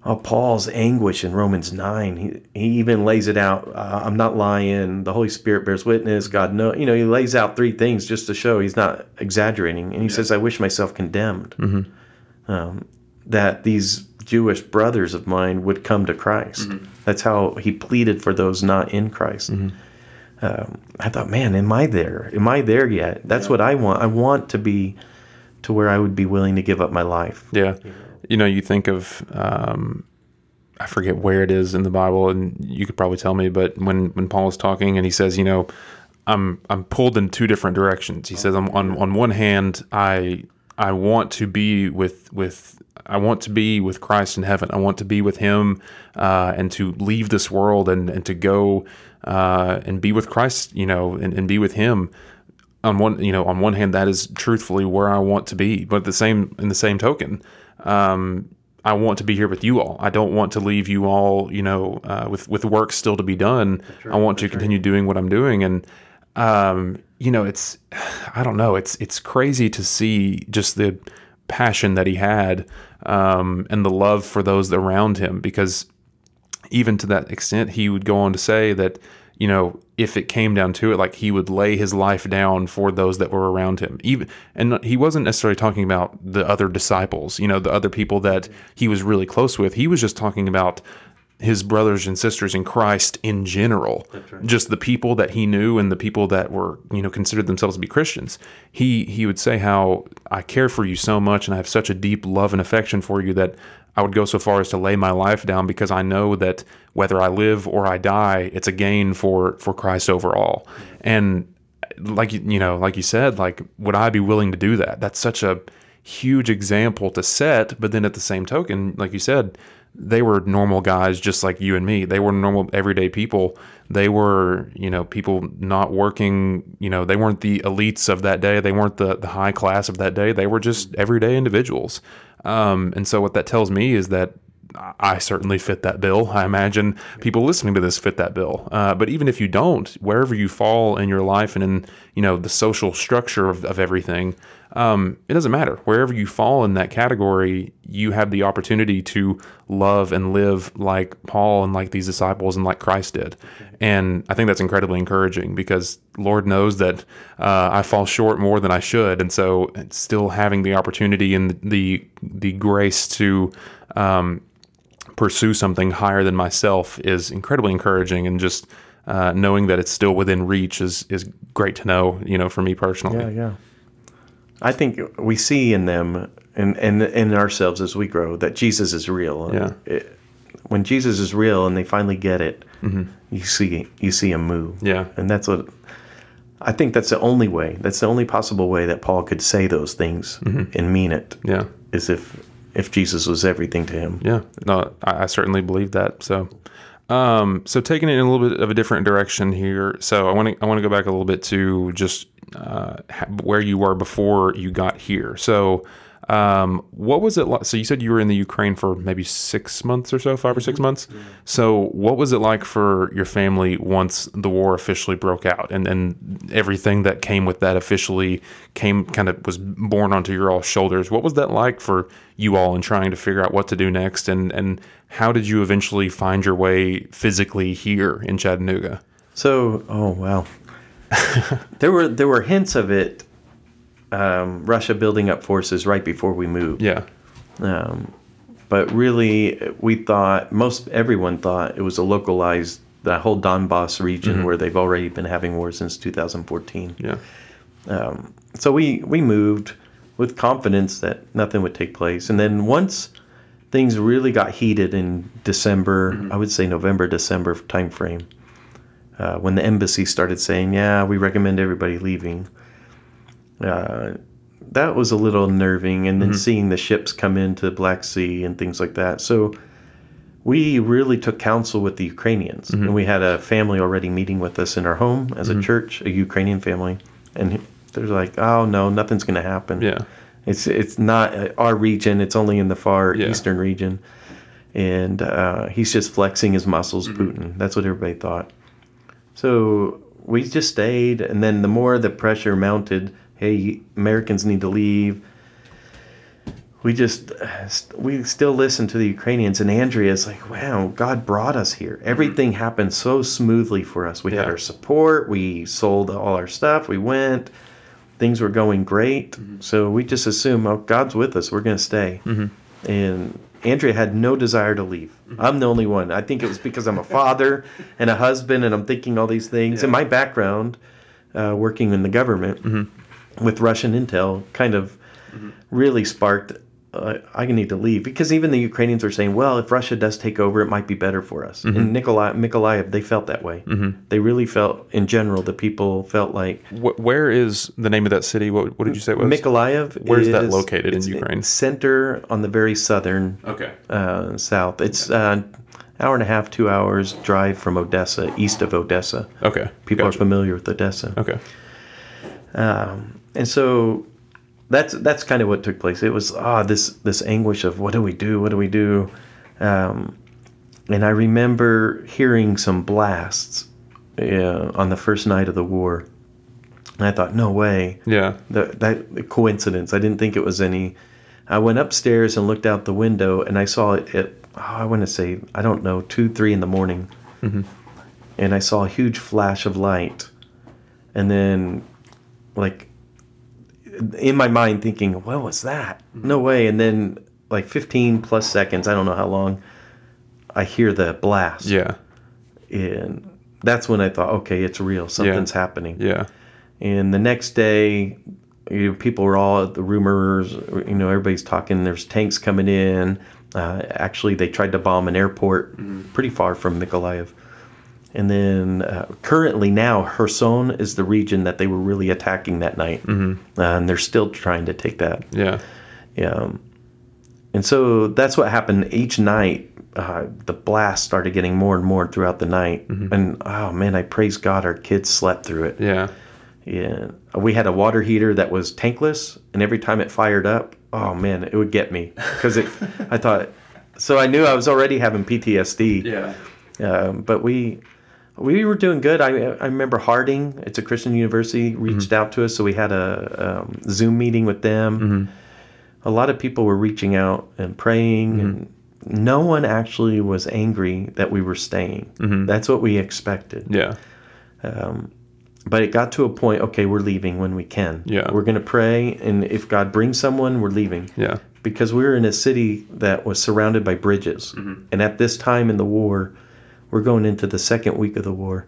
oh, Paul's anguish in Romans 9. He, he even lays it out. Uh, I'm not lying. The Holy Spirit bears witness. God know. You know, he lays out three things just to show he's not exaggerating. And he yeah. says, I wish myself condemned. Mm-hmm. Um, that these Jewish brothers of mine would come to Christ. That's how he pleaded for those not in Christ. Um, I thought, man, am I there? Am I there yet? That's what I want. I want to be to where I would be willing to give up my life. Yeah. You know, you think of um, I forget where it is in the Bible, and you could probably tell me. But when when Paul is talking, and he says, you know, I'm I'm pulled in two different directions. He says, I'm, on on one hand, I I want to be with with I want to be with Christ in heaven. I want to be with Him, uh, and to leave this world and and to go uh, and be with Christ. You know, and, and be with Him on one you know on one hand that is truthfully where I want to be, but the same in the same token, um, I want to be here with you all. I don't want to leave you all you know uh, with with work still to be done. I want to continue doing what I'm doing, and um, you know it's [sighs] I don't know it's it's crazy to see just the passion that he had um, and the love for those around him because even to that extent, he would go on to say that, you know, if it came down to it, like he would lay his life down for those that were around him. Even and he wasn't necessarily talking about the other disciples, you know, the other people that he was really close with. He was just talking about his brothers and sisters in Christ in general, just the people that he knew and the people that were, you know, considered themselves to be Christians. He he would say how I care for you so much and I have such a deep love and affection for you that I would go so far as to lay my life down because I know that whether I live or I die, it's a gain for for Christ overall. And like you know, like you said, like would I be willing to do that? That's such a huge example to set, but then at the same token, like you said, they were normal guys just like you and me. They were normal everyday people. They were, you know, people not working, you know, they weren't the elites of that day. They weren't the, the high class of that day. They were just everyday individuals. Um, and so what that tells me is that I certainly fit that bill. I imagine people listening to this fit that bill. Uh, but even if you don't, wherever you fall in your life and in you know the social structure of, of everything, um, it doesn't matter. Wherever you fall in that category, you have the opportunity to love and live like Paul and like these disciples and like Christ did. And I think that's incredibly encouraging because Lord knows that uh, I fall short more than I should, and so still having the opportunity and the the grace to um, pursue something higher than myself is incredibly encouraging and just uh, knowing that it's still within reach is is great to know you know for me personally Yeah, yeah. I think we see in them and and in ourselves as we grow that Jesus is real. Yeah. it- when Jesus is real and they finally get it, you see you see him move. Yeah. And that's what I think that's the only way. That's the only possible way that Paul could say those things and mean it. yeah Is if if Jesus was everything to him. yeah no I, I certainly believe that so um so taking it in a little bit of a different direction here so i want to i want to go back a little bit to just uh where you were before you got here. So um what was it like so you said you were in the ukraine for maybe six months or so five or six months. So what was it like for your family once the war officially broke out? And and everything that came with that officially came kind of was born onto your all shoulders. What was that like for you all in trying to figure out what to do next? And and how did you eventually find your way physically here in Chattanooga? So, oh wow, [laughs] there were there were hints of it. Um, Russia building up forces right before we moved. Yeah. Um, but really, we thought most everyone thought it was a localized the whole Donbass region where they've already been having war since 2014. Yeah. So we we moved with confidence that nothing would take place, and then once things really got heated in December, I would say November December timeframe, uh, when the embassy started saying, "Yeah, we recommend everybody leaving." Uh, that was a little unnerving, and then seeing the ships come into the Black Sea and things like that. So we really took counsel with the Ukrainians, and we had a family already meeting with us in our home as a church, a Ukrainian family, and they're like, "Oh no, nothing's going to happen. Yeah. It's it's not uh, our region. It's only in the far Yeah. eastern region." And uh, he's just flexing his muscles, Putin. That's what everybody thought. So we just stayed, and then the more the pressure mounted, hey, Americans need to leave. We just, we still listen to the Ukrainians, and Andrea's like, wow, God brought us here. Everything happened so smoothly for us. We had our support, we sold all our stuff, we went, things were going great. Mm-hmm. So we just assume, oh, God's with us, we're going to stay. Mm-hmm. And Andrea had no desire to leave. Mm-hmm. I'm the only one. I think it was because I'm a father [laughs] and a husband, and I'm thinking all these things. And my background, uh, working in the government mm-hmm. with Russian intel, kind of mm-hmm. really sparked. Uh, I need to leave because even the Ukrainians were saying, "Well, if Russia does take over, it might be better for us." And Nikolai, Mykolaiv, they felt that way. They really felt, in general, the people felt like Wh- where is the name of that city? What, what did you say it was? Mykolaiv. Where's that located in Ukraine? Center on the very southern Okay. uh, south. It's uh, hour and a half, two hours drive from Odessa, east of Odessa. Okay. People Gotcha. are familiar with Odessa, Okay. and so that's that's kind of what took place. It was ah this this anguish of what do we do? What do we do? Um, and I remember hearing some blasts uh, on the first night of the war. And I thought, no way. Yeah. the, that the coincidence. I didn't think it was any. I went upstairs and looked out the window, and I saw it at oh, I want to say I don't know two three in the morning, and I saw a huge flash of light, and then like in my mind thinking, what was that? No way! And then like fifteen plus seconds, I don't know how long. I hear the blast, Yeah. and that's when I thought, okay, it's real. Something's happening. Yeah. And the next day, you know, people were all at the rumors. You know, everybody's talking. There's tanks coming in. Uh, actually, they tried to bomb an airport pretty far from Mykolaiv. And then, uh, currently now, Kherson is the region that they were really attacking that night, uh, and they're still trying to take that. Yeah. Yeah. And so that's what happened each night. Uh, the blast started getting more and more throughout the night, and oh man, I praise God, our kids slept through it. Yeah. Yeah, we had a water heater that was tankless, and every time it fired up, oh man, it would get me because it. [laughs] I thought, so I knew I was already having PTSD. Yeah. Um, but we we were doing good. I I remember Harding, it's a Christian university, mm-hmm. reached out to us, so we had a um, Zoom meeting with them. Mm-hmm. A lot of people were reaching out and praying, mm-hmm. and no one actually was angry that we were staying. That's what we expected Yeah. Um, but it got to a point okay we're leaving when we can Yeah. we're going to pray and if god brings someone we're leaving Yeah. because we were in a city that was surrounded by bridges and at this time in the war we're going into the second week of the war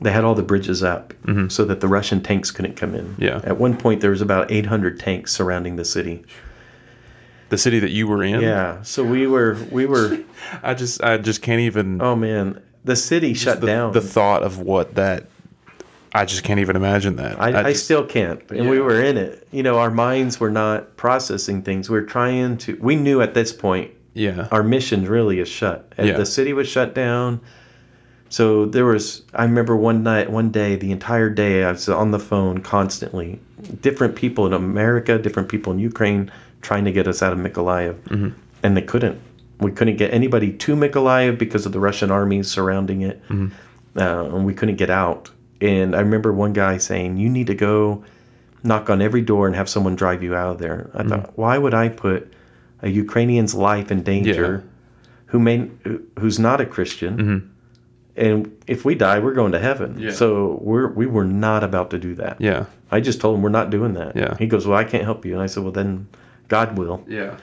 they had all the bridges up mm-hmm. so that the russian tanks couldn't come in Yeah. at one point there was about 800 tanks surrounding the city The city that you were in. yeah so we were we were [laughs] I just I just can't even oh man the city shut the, down the thought of what that I just can't even imagine that. I, I just- still can't. And we were in it. You know, our minds were not processing things. We are trying to, we knew at this point yeah. our mission really is shut. And Yeah. The city was shut down. So there was, I remember one night, one day, the entire day, I was on the phone constantly. Different people in America, different people in Ukraine trying to get us out of Mykolaiv. Mm-hmm. And they couldn't. We couldn't get anybody to Mykolaiv because of the Russian armies surrounding it. Mm-hmm. Uh, and we couldn't get out. And I remember one guy saying, You need to go knock on every door and have someone drive you out of there. Mm-hmm. I thought, why would I put a Ukrainian's life in danger who may who's not a Christian? And if we die, we're going to heaven. Mm-hmm. Yeah. So we're we were not about to do that. Yeah. I just told him we're not doing that. Yeah. He goes, Well, I can't help you. And I said, Well then God will. Yeah.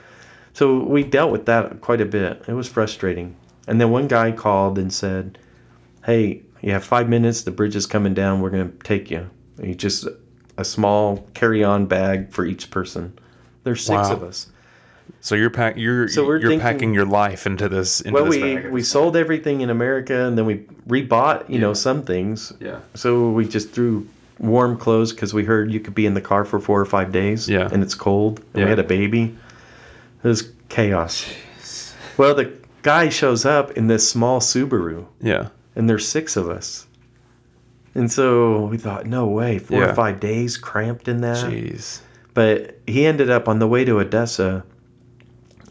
So we dealt with that quite a bit. It was frustrating. And then one guy called and said, Hey, you have five minutes. The bridge is coming down. We're going to take you. And he just a small carry on bag for each person. There's six Wow. of us. So you're pack you're So we're you're thinking- packing your life into this into Well, this we, bag. we sold everything in America and then we rebought, you know, some things. yeah. So we just threw warm clothes because we heard you could be in the car for four or five days. Yeah. And it's cold. And Yeah. we had a baby. It was chaos. Well, the guy shows up in this small Subaru, Yeah. and there's six of us. And so we thought, no way, four Yeah. or five days cramped in that. Jeez. But he ended up on the way to Odessa,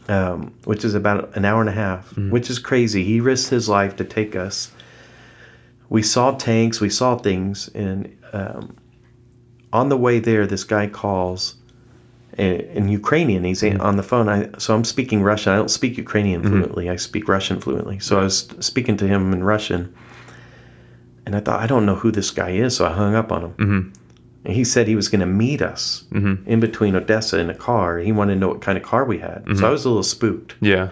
um, which is about an hour and a half, Mm-hmm. which is crazy. He risked his life to take us. We saw tanks, we saw things, and um, on the way there, this guy calls in, in Ukrainian. He's Mm-hmm. on the phone. I, so I'm speaking Russian. I don't speak Ukrainian fluently. I speak Russian fluently. So I was speaking to him in Russian, and I thought I don't know who this guy is, so I hung up on him. Mm-hmm. And he said he was going to meet us in between Odessa in a car. He wanted to know what kind of car we had. So I was a little spooked. Yeah.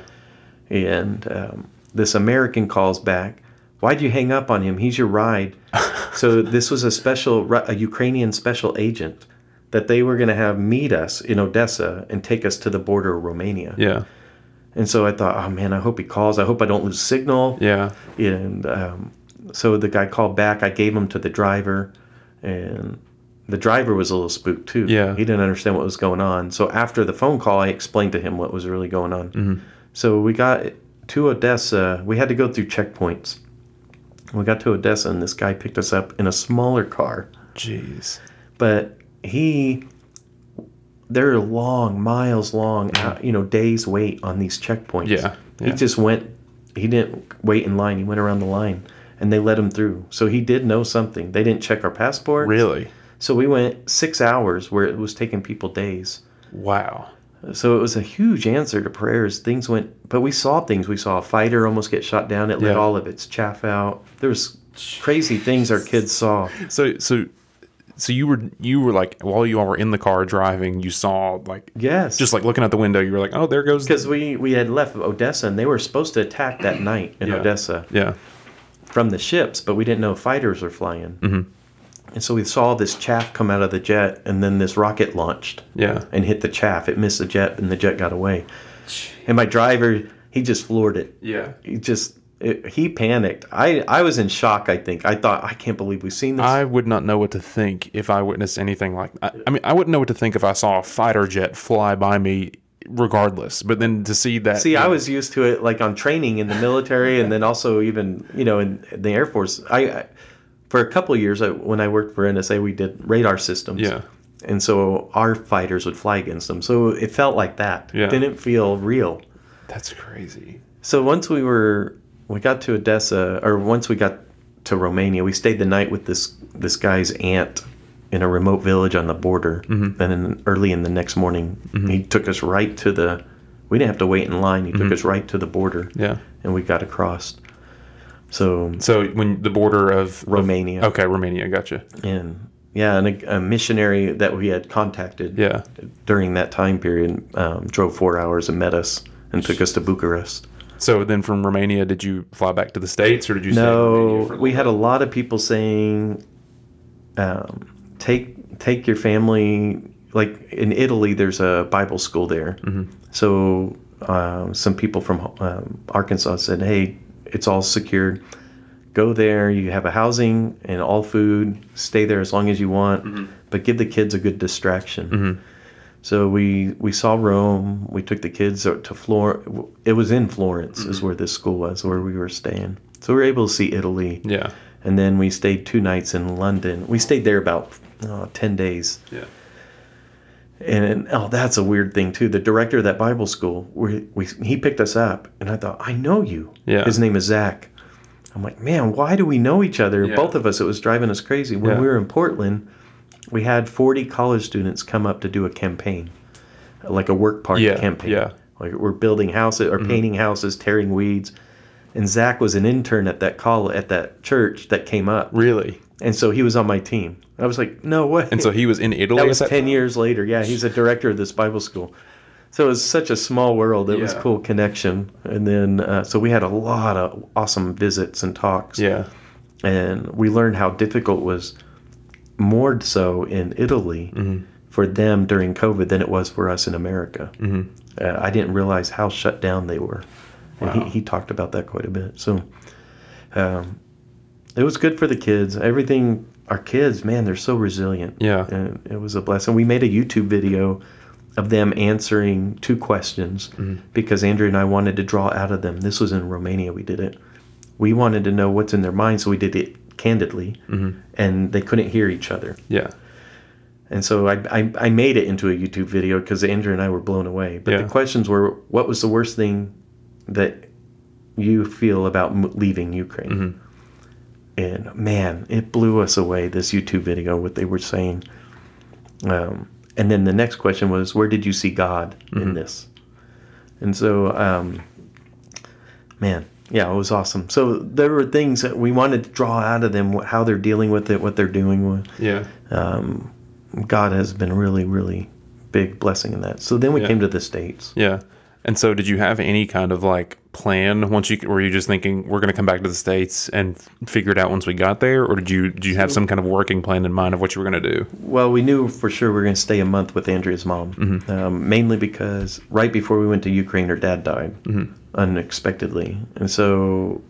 And um, this American calls back. Why'd you hang up on him? He's your ride. [laughs] so this was a special, a Ukrainian special agent that they were going to have meet us in Odessa and take us to the border of Romania. Yeah. And so I thought, oh man, I hope he calls. I hope I don't lose signal. Yeah. And um, so the guy called back. I gave him to the driver, and the driver was a little spooked too. Yeah. he didn't understand what was going on. So after the phone call, I explained to him what was really going on. Mm-hmm. So we got to Odessa. We had to go through checkpoints. We got to Odessa, and this guy picked us up in a smaller car. Jeez. But he, they're long, miles long, uh, you know, days wait on these checkpoints. Yeah, He just went, he didn't wait in line. He went around the line and they let him through. So he did know something. They didn't check our passport. Really? So we went six hours where it was taking people days. Wow. So it was a huge answer to prayers. Things went, but we saw things. We saw a fighter almost get shot down. It let all of its chaff out. There was crazy things our kids saw. So so so you were you were like while you all were in the car driving, you saw like Yes. just like looking out the window, you were like, oh, there goes. because we we had left Odessa and they were supposed to attack that night in Yeah. Odessa yeah. from the ships, but we didn't know fighters were flying. Mm-hmm. And so we saw this chaff come out of the jet, and then this rocket launched Yeah. and hit the chaff. It missed the jet, and the jet got away. And my driver, he just floored it. Yeah. He just it, he panicked. I I was in shock. I think I thought I can't believe we've seen this. I would not know what to think if I witnessed anything like I, I mean, I wouldn't know what to think if I saw a fighter jet fly by me regardless. But then to see that See, I was used to it like on training in the military, and then also even you know in the Air Force. I, I for a couple of years I, when I worked for NSA, we did radar systems. Yeah. and so our fighters would fly against them. So it felt like that. Yeah. It didn't feel real. That's crazy. So once we were we got to Odessa, or once we got to Romania, we stayed the night with this this guy's aunt in a remote village on the border. Mm-hmm. And then early in the next morning, he took us right to the. We didn't have to wait in line. He took Mm-hmm. us right to the border, Yeah. and we got across. So So when the border of Romania. of- okay, Romania, gotcha. and yeah, and a, a missionary that we had contacted Yeah. during that time period um, drove four hours and met us and took us to Bucharest. So then from Romania, did you fly back to the states, or did you? stay in Romania No, we had a lot of people saying, um, "Take take your family." Like in Italy, there's a Bible school there. Mm-hmm. So uh, some people from um, Arkansas said, "Hey, it's all secured. Go there. You have a housing and all food. Stay there as long as you want, Mm-hmm. but give the kids a good distraction." So we we saw Rome. We took the kids to Flor. It was in Florence, is Mm-hmm. where this school was, where we were staying. So we were able to see Italy, Yeah. and then we stayed two nights in London. We stayed there about uh, ten days, Yeah. And oh, that's a weird thing too. The director of that Bible school, we, we he picked us up, and I thought, I know you. Yeah. His name is Zach. I'm like, man, why do we know each other? Yeah. Both of us, it was driving us crazy. When Yeah. we were in Portland, we had 40 college students come up to do a campaign, like a work party Yeah, campaign. yeah. Mm-hmm. Like we're building houses or painting houses, tearing weeds. And Zach was an intern at that call at that church that came up, Really? And so he was on my team. I was like, no way. And so he was in Italy. that at was 10 years later. Yeah, he's a director of this Bible school. So it was such a small world. It was Yeah. cool connection. And then, uh, so we had a lot of awesome visits and talks. Yeah. And we learned how difficult it was more so in Italy Mm-hmm. for them during COVID than it was for us in America. Mm-hmm. Uh, I didn't realize how shut down they were. And Wow. he, he talked about that quite a bit. So um, it was good for the kids. Everything, our kids, man, they're so resilient. Yeah. And it was a blessing. We made a YouTube video of them answering two questions Mm-hmm. because Andrea and I wanted to draw out of them. This was in Romania, we did it. We wanted to know what's in their mind, so we did it candidly, Mm-hmm. and they couldn't hear each other. Yeah. And so I, I, I made it into a YouTube video because Andrea and I were blown away. But Yeah. the questions were what was the worst thing that you feel about m- leaving Ukraine? Mm-hmm. And man, it blew us away, this YouTube video, what they were saying. Um, and then the next question was, where did you see God Mm-hmm. in this? And so, um, man, yeah, it was awesome. So there were things that we wanted to draw out of them, how they're dealing with it, what they're doing with Yeah. God has been really, really big blessing in that. So then we Yeah. came to the states. Yeah. And so, did you have any kind of like plan once you were you just thinking we're going to come back to the states and figure it out once we got there, or did you did you have some kind of working plan in mind of what you were going to do? Well, we knew for sure we were going to stay a month with Andrea's mom, um, mainly because right before we went to Ukraine, her dad died unexpectedly, and so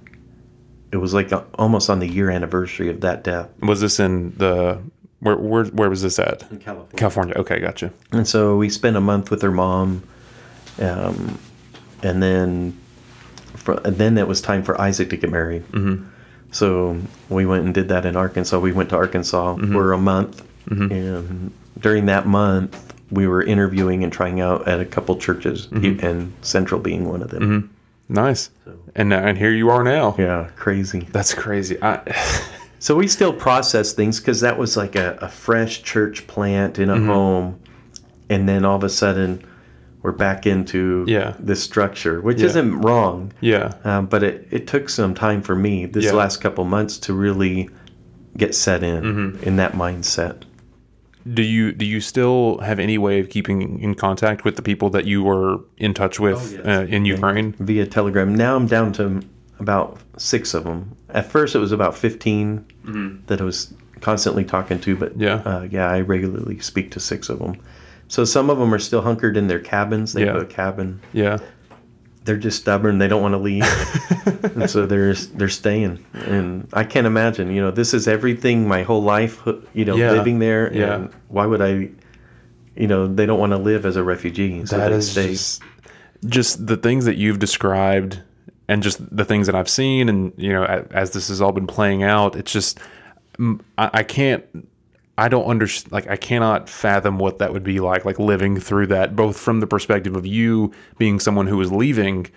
it was like a, almost on the year anniversary of that death Was this in the where where where was this at? in California. California. Okay, gotcha. And so we spent a month with her mom, um, and then, fr and then it was time for Isaac to get married. Mm-hmm. So we went and did that in Arkansas. We went to Arkansas for a month, and during that month, we were interviewing and trying out at a couple churches, and Central being one of them. Nice. So, And now, and here you are now. Yeah, crazy. That's crazy. I, [laughs] So we still process things because that was like a, a fresh church plant in a Mm-hmm. home, and then all of a sudden we're back into Yeah. this structure, which Yeah. isn't wrong. yeah. Um, but it, it took some time for me this Yeah. last couple months to really get set in Mm-hmm. in that mindset. Do you do you still have any way of keeping in contact with the people that you were in touch with Oh, yes. uh, in Ukraine? via Telegram. Now I'm down to about six of them. At first, it was about 15 that I was constantly talking to, but Mm-hmm. Yeah. uh, yeah, I regularly speak to six of them. So some of them are still hunkered in their cabins. They Yeah. have a cabin. Yeah. They're just stubborn. They don't want to leave, [laughs] and so they're they're staying. And I can't imagine. You know, this is everything my whole life. You know, Yeah. living there. Yeah. And why would I? You know, they don't want to live as a refugee. So That is stay. just, just the things that you've described and just the things that I've seen and you know as this has all been playing out it's just I, I can't I don't understand like I cannot fathom what that would be like like living through that both from the perspective of you being someone who was leaving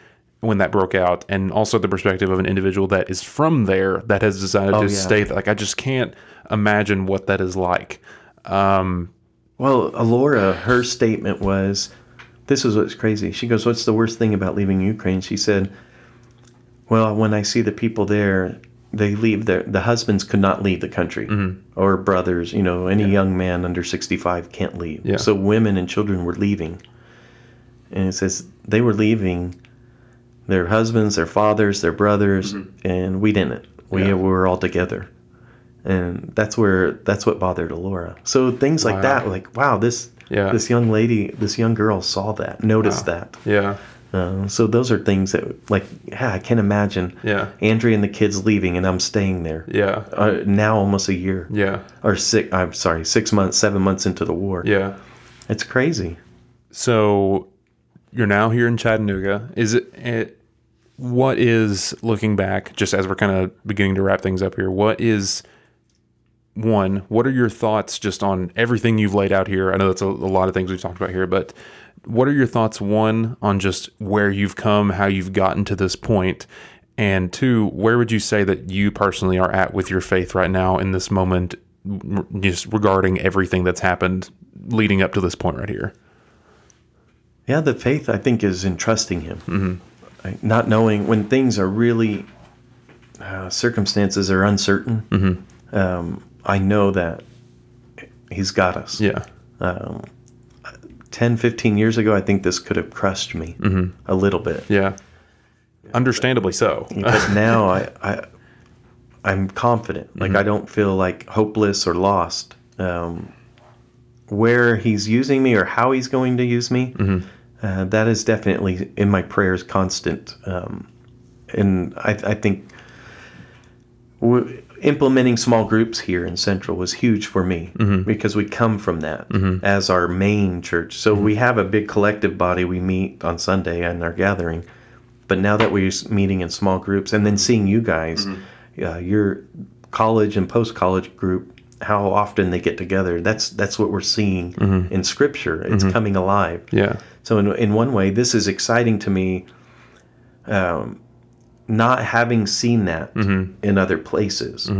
when that broke out and also the perspective of an individual that is from there that has decided to Oh, yeah. stay there like I just can't imagine what that is like um Well, Alora, her statement was, this is what's crazy. She goes, What's the worst thing about leaving Ukraine? She said, Well, when I see the people there, they leave their, the husbands could not leave the country Mm-hmm. or brothers, you know, any young man under 65 can't leave. Yeah. So women and children were leaving. And it says they were leaving their husbands, their fathers, their brothers, and we didn't. We Mm-hmm. Yeah. were all together and that's where that's what bothered Alora. So things like Wow. that, like wow, this Yeah. this young lady, this young girl saw that, noticed that. yeah Uh, so those are things that, like, yeah, I can't imagine. Yeah. Andrea and the kids leaving, and I'm staying there. yeah Uh, now almost a year. yeah Or six. I'm sorry, six months, seven months into the war. yeah It's crazy. So you're now here in Chattanooga. Is it, it what is looking back just as we're kind of beginning to wrap things up here? What is one, what are your thoughts just on everything you've laid out here? I know that's a, a lot of things we've talked about here, but what are your thoughts one on just where you've come, how you've gotten to this point? And two, where would you say that you personally are at with your faith right now in this moment, r- just regarding everything that's happened leading up to this point right here? Yeah, the faith I think is in trusting Him, Like, not knowing when things are really uh, circumstances are uncertain. Um, I know that He's got us. Yeah. 10, 15 years ago, I think this could have crushed me a little bit. Yeah. Understandably so. But [laughs] now I, I, I'm confident. Like I don't feel like hopeless or lost. Um, where he's using me or how he's going to use me, uh, that is definitely in my prayers constant. Um, and I, I think w- implementing small groups here in Central was huge for me mm-hmm. because we come from that mm-hmm. as our main church. So mm-hmm. we have a big collective body. We meet on Sunday and our gathering. But now that we're meeting in small groups and then seeing you guys, uh, your college and post college group, how often they get together, that's that's what we're seeing in Scripture. It's coming alive. yeah. So in in one way, this is exciting to me. Um, not having seen that in other places,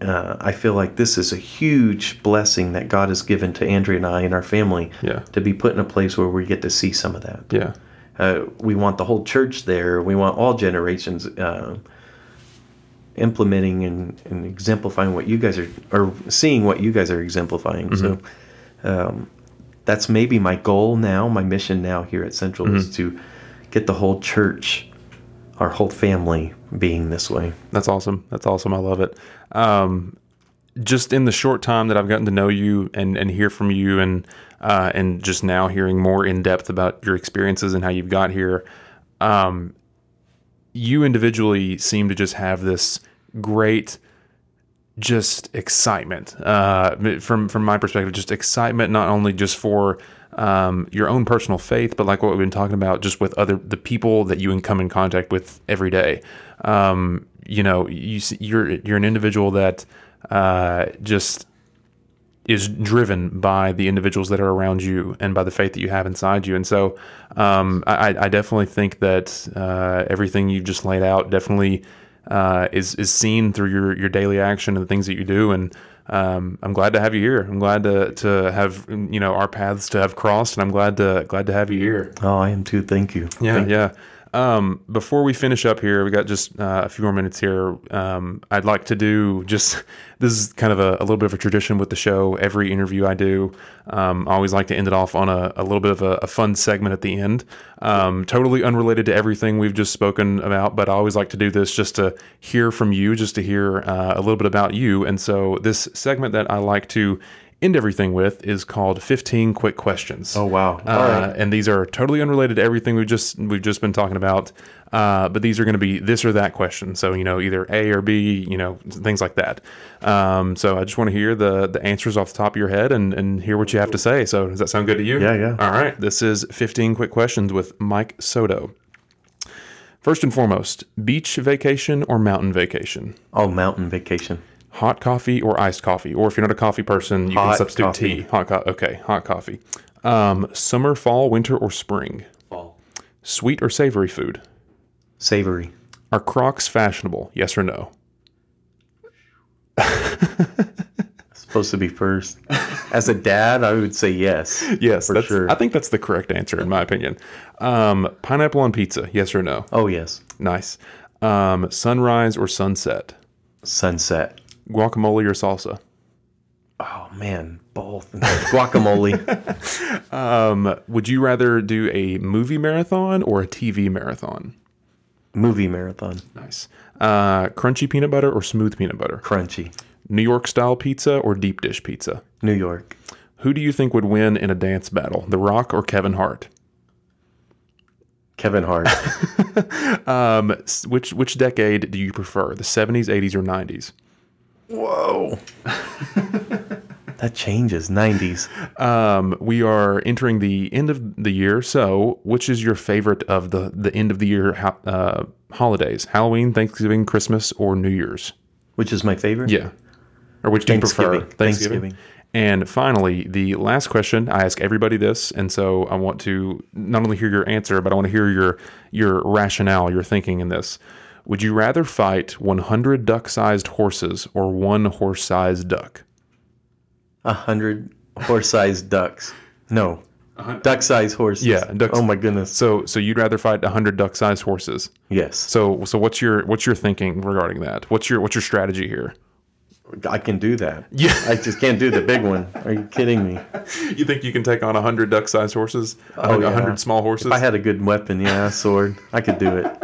uh, I feel like this is a huge blessing that God has given to Andrea and I and our family Yeah. to be put in a place where we get to see some of that. Yeah. Uh, we want the whole church there. We want all generations uh, implementing and, and exemplifying what you guys are, or seeing what you guys are exemplifying. So um, that's maybe my goal now, my mission now here at Central is to get the whole church, our whole family being this way. That's awesome. That's awesome. I love it. Um, just in the short time that I've gotten to know you and, and hear from you, and uh, and just now hearing more in depth about your experiences and how you've got here, um, you individually seem to just have this great just excitement uh, from from my perspective just excitement not only just for um, your own personal faith but like what we've been talking about just with other the people that you come in contact with every day um, you know you you're you're an individual that uh, just is driven by the individuals that are around you and by the faith that you have inside you. And so um, I, I, definitely think that uh, everything you've just laid out definitely uh, is is seen through your your daily action and the things that you do. And um, I'm glad to have you here. I'm glad to to have you know our paths to have crossed, and I'm glad to glad to have you here. Oh, I am too. Thank you. Yeah, Thank yeah. Um, before we finish up here, we got just uh, a few more minutes here. Um, I'd like to do just [laughs] this is kind of a, a, little bit of a tradition with the show. Every interview I do, um, I always like to end it off on a, a little bit of a, a, fun segment at the end. Um, totally unrelated to everything we've just spoken about, but I always like to do this just to hear from you, just to hear uh, a little bit about you. And so, this segment that I like to end everything with is called 15 quick questions. Oh wow. Uh, and these are totally unrelated to everything we've just we've just been talking about. Uh, but these are going to be this or that question. So, you know, either A or B, you know, things like that. Um, so I just want to hear the the answers off the top of your head and, and hear what you have to say. So does that sound good to you? Yeah, yeah. All right. This is 15 quick questions with Mike Soto. First and foremost, beach vacation or mountain vacation? Oh, mountain vacation hot coffee or iced coffee, or if you're not a coffee person, you hot can substitute coffee. tea. Hot co- okay, hot coffee. Um, summer, fall, winter, or spring. Fall. Sweet or savory food. Savory. Are Crocs fashionable? Yes or no? [laughs] Supposed to be first. As a dad, I would say yes. Yes, for that's, sure. I think that's the correct answer in my opinion. Um, pineapple on pizza? Yes or no? Oh yes. Nice. Um, sunrise or sunset? Sunset. Guacamole or salsa? Oh man, both [laughs] guacamole. Um, would you rather do a movie marathon or a TV marathon? Movie marathon. Nice. Uh, crunchy peanut butter or smooth peanut butter? Crunchy. New York style pizza or deep dish pizza? New York. Who do you think would win in a dance battle, The Rock or Kevin Hart? Kevin Hart. [laughs] Um, which which decade do you prefer, the 70s, 80s, or 90s? Whoa. [laughs] that changes. 90s. Um, we are entering the end of the year, so which is your favorite of the the end of the year uh, holidays? Halloween, Thanksgiving, Christmas, or New Year's? Which is my favorite? Yeah. Or which do you prefer? Thanksgiving. Thanksgiving. And finally, the last question, I ask everybody this, and so I want to not only hear your answer, but I want to hear your your rationale, your thinking in this. Would you rather fight 100 duck-sized horses or one horse-sized duck? A hundred horse-sized ducks. No. Duck-sized horses. Yeah, Oh my goodness. So so you'd rather fight 100 duck-sized horses. Yes. So so what's your what's your thinking regarding that? What's your what's your strategy here? I can do that. Yeah. I just can't do the big one. Are you kidding me? [laughs] You think you can take on 100 duck-sized horses? Oh, yeah. 100 small horses? If I had a good weapon, yeah, a sword, I could do it.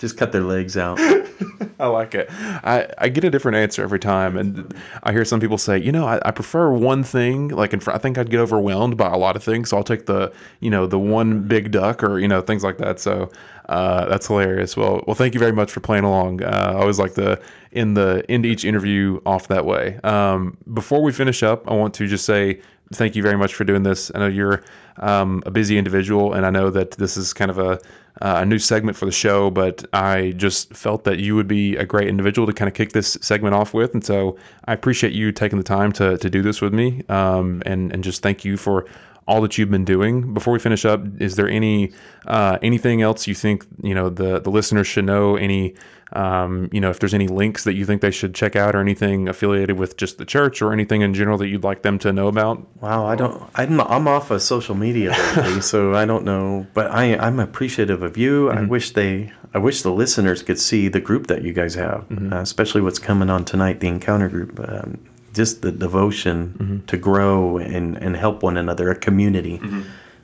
Just cut their legs out. [laughs] I like it. I, I get a different answer every time, and I hear some people say, you know, I, I prefer one thing. Like, in I think I'd get overwhelmed by a lot of things, so I'll take the, you know, the one big duck or you know things like that. So uh, that's hilarious. Well, well, thank you very much for playing along. Uh, I always like to end the end each interview off that way. Um, before we finish up, I want to just say thank you very much for doing this. I know you're um, a busy individual, and I know that this is kind of a, uh, a new segment for the show, but I just felt that you would be a great individual to kind of kick this segment off with. And so I appreciate you taking the time to, to do this with me um, and, and just thank you for all that you've been doing. Before we finish up, is there any uh, anything else you think you know the the listeners should know? Any um, you know if there's any links that you think they should check out or anything affiliated with just the church or anything in general that you'd like them to know about? Wow, I don't. I'm I'm off of social media lately, [laughs] so I don't know. But I I'm appreciative of you. I wish they. I wish the listeners could see the group that you guys have, uh, especially what's coming on tonight, the Encounter group. Um, just the devotion to grow and, and help one another, a community.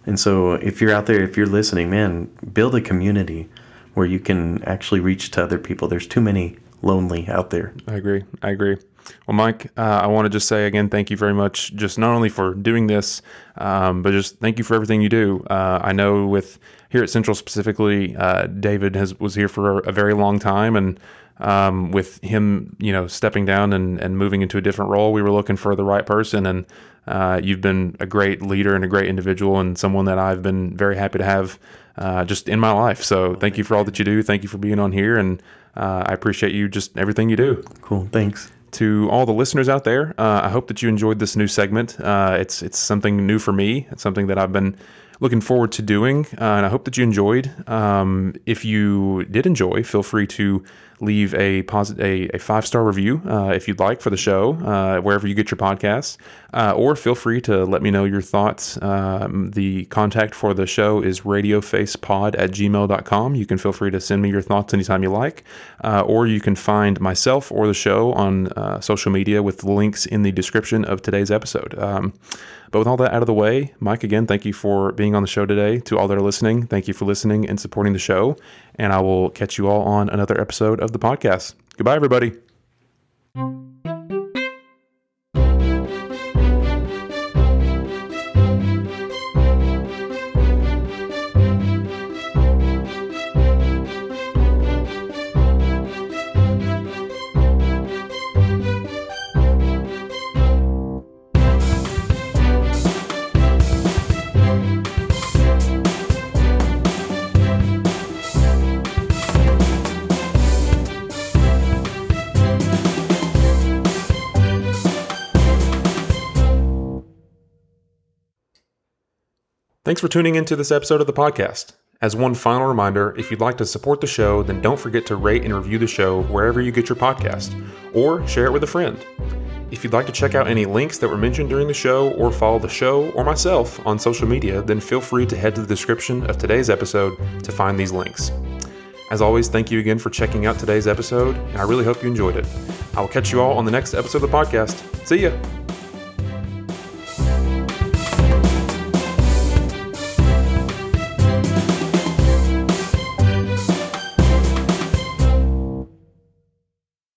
And so if you're out there, if you're listening, man, build a community where you can actually reach to other people. There's too many lonely out there. I agree. I agree. Well, Mike, uh, I want to just say again, thank you very much, just not only for doing this, um, but just thank you for everything you do. Uh, I know with here at Central specifically, uh, David has was here for a, a very long time, and um, with him, you know, stepping down and, and moving into a different role, we were looking for the right person, and uh, you've been a great leader and a great individual, and someone that I've been very happy to have uh, just in my life. So thank you for all that you do. Thank you for being on here, and uh, I appreciate you just everything you do Cool. Thanks. to all the listeners out there. Uh, I hope that you enjoyed this new segment. Uh, it's it's something new for me. It's something that I've been looking forward to doing, uh, and I hope that you enjoyed. Um, if you did enjoy, feel free to leave a posit- a, a five star review uh, if you'd like for the show, uh, wherever you get your podcasts, uh, or feel free to let me know your thoughts. Um, the contact for the show is radiofacepod at gmail.com. You can feel free to send me your thoughts anytime you like, uh, or you can find myself or the show on uh, social media with links in the description of today's episode. Um, but with all that out of the way, Mike, again, thank you for being on the show today. To all that are listening, thank you for listening and supporting the show. And I will catch you all on another episode of the podcast. Goodbye, everybody. Thanks for tuning into this episode of the podcast. As one final reminder, if you'd like to support the show, then don't forget to rate and review the show wherever you get your podcast, or share it with a friend. If you'd like to check out any links that were mentioned during the show, or follow the show or myself on social media, then feel free to head to the description of today's episode to find these links. As always, thank you again for checking out today's episode, and I really hope you enjoyed it. I will catch you all on the next episode of the podcast. See ya!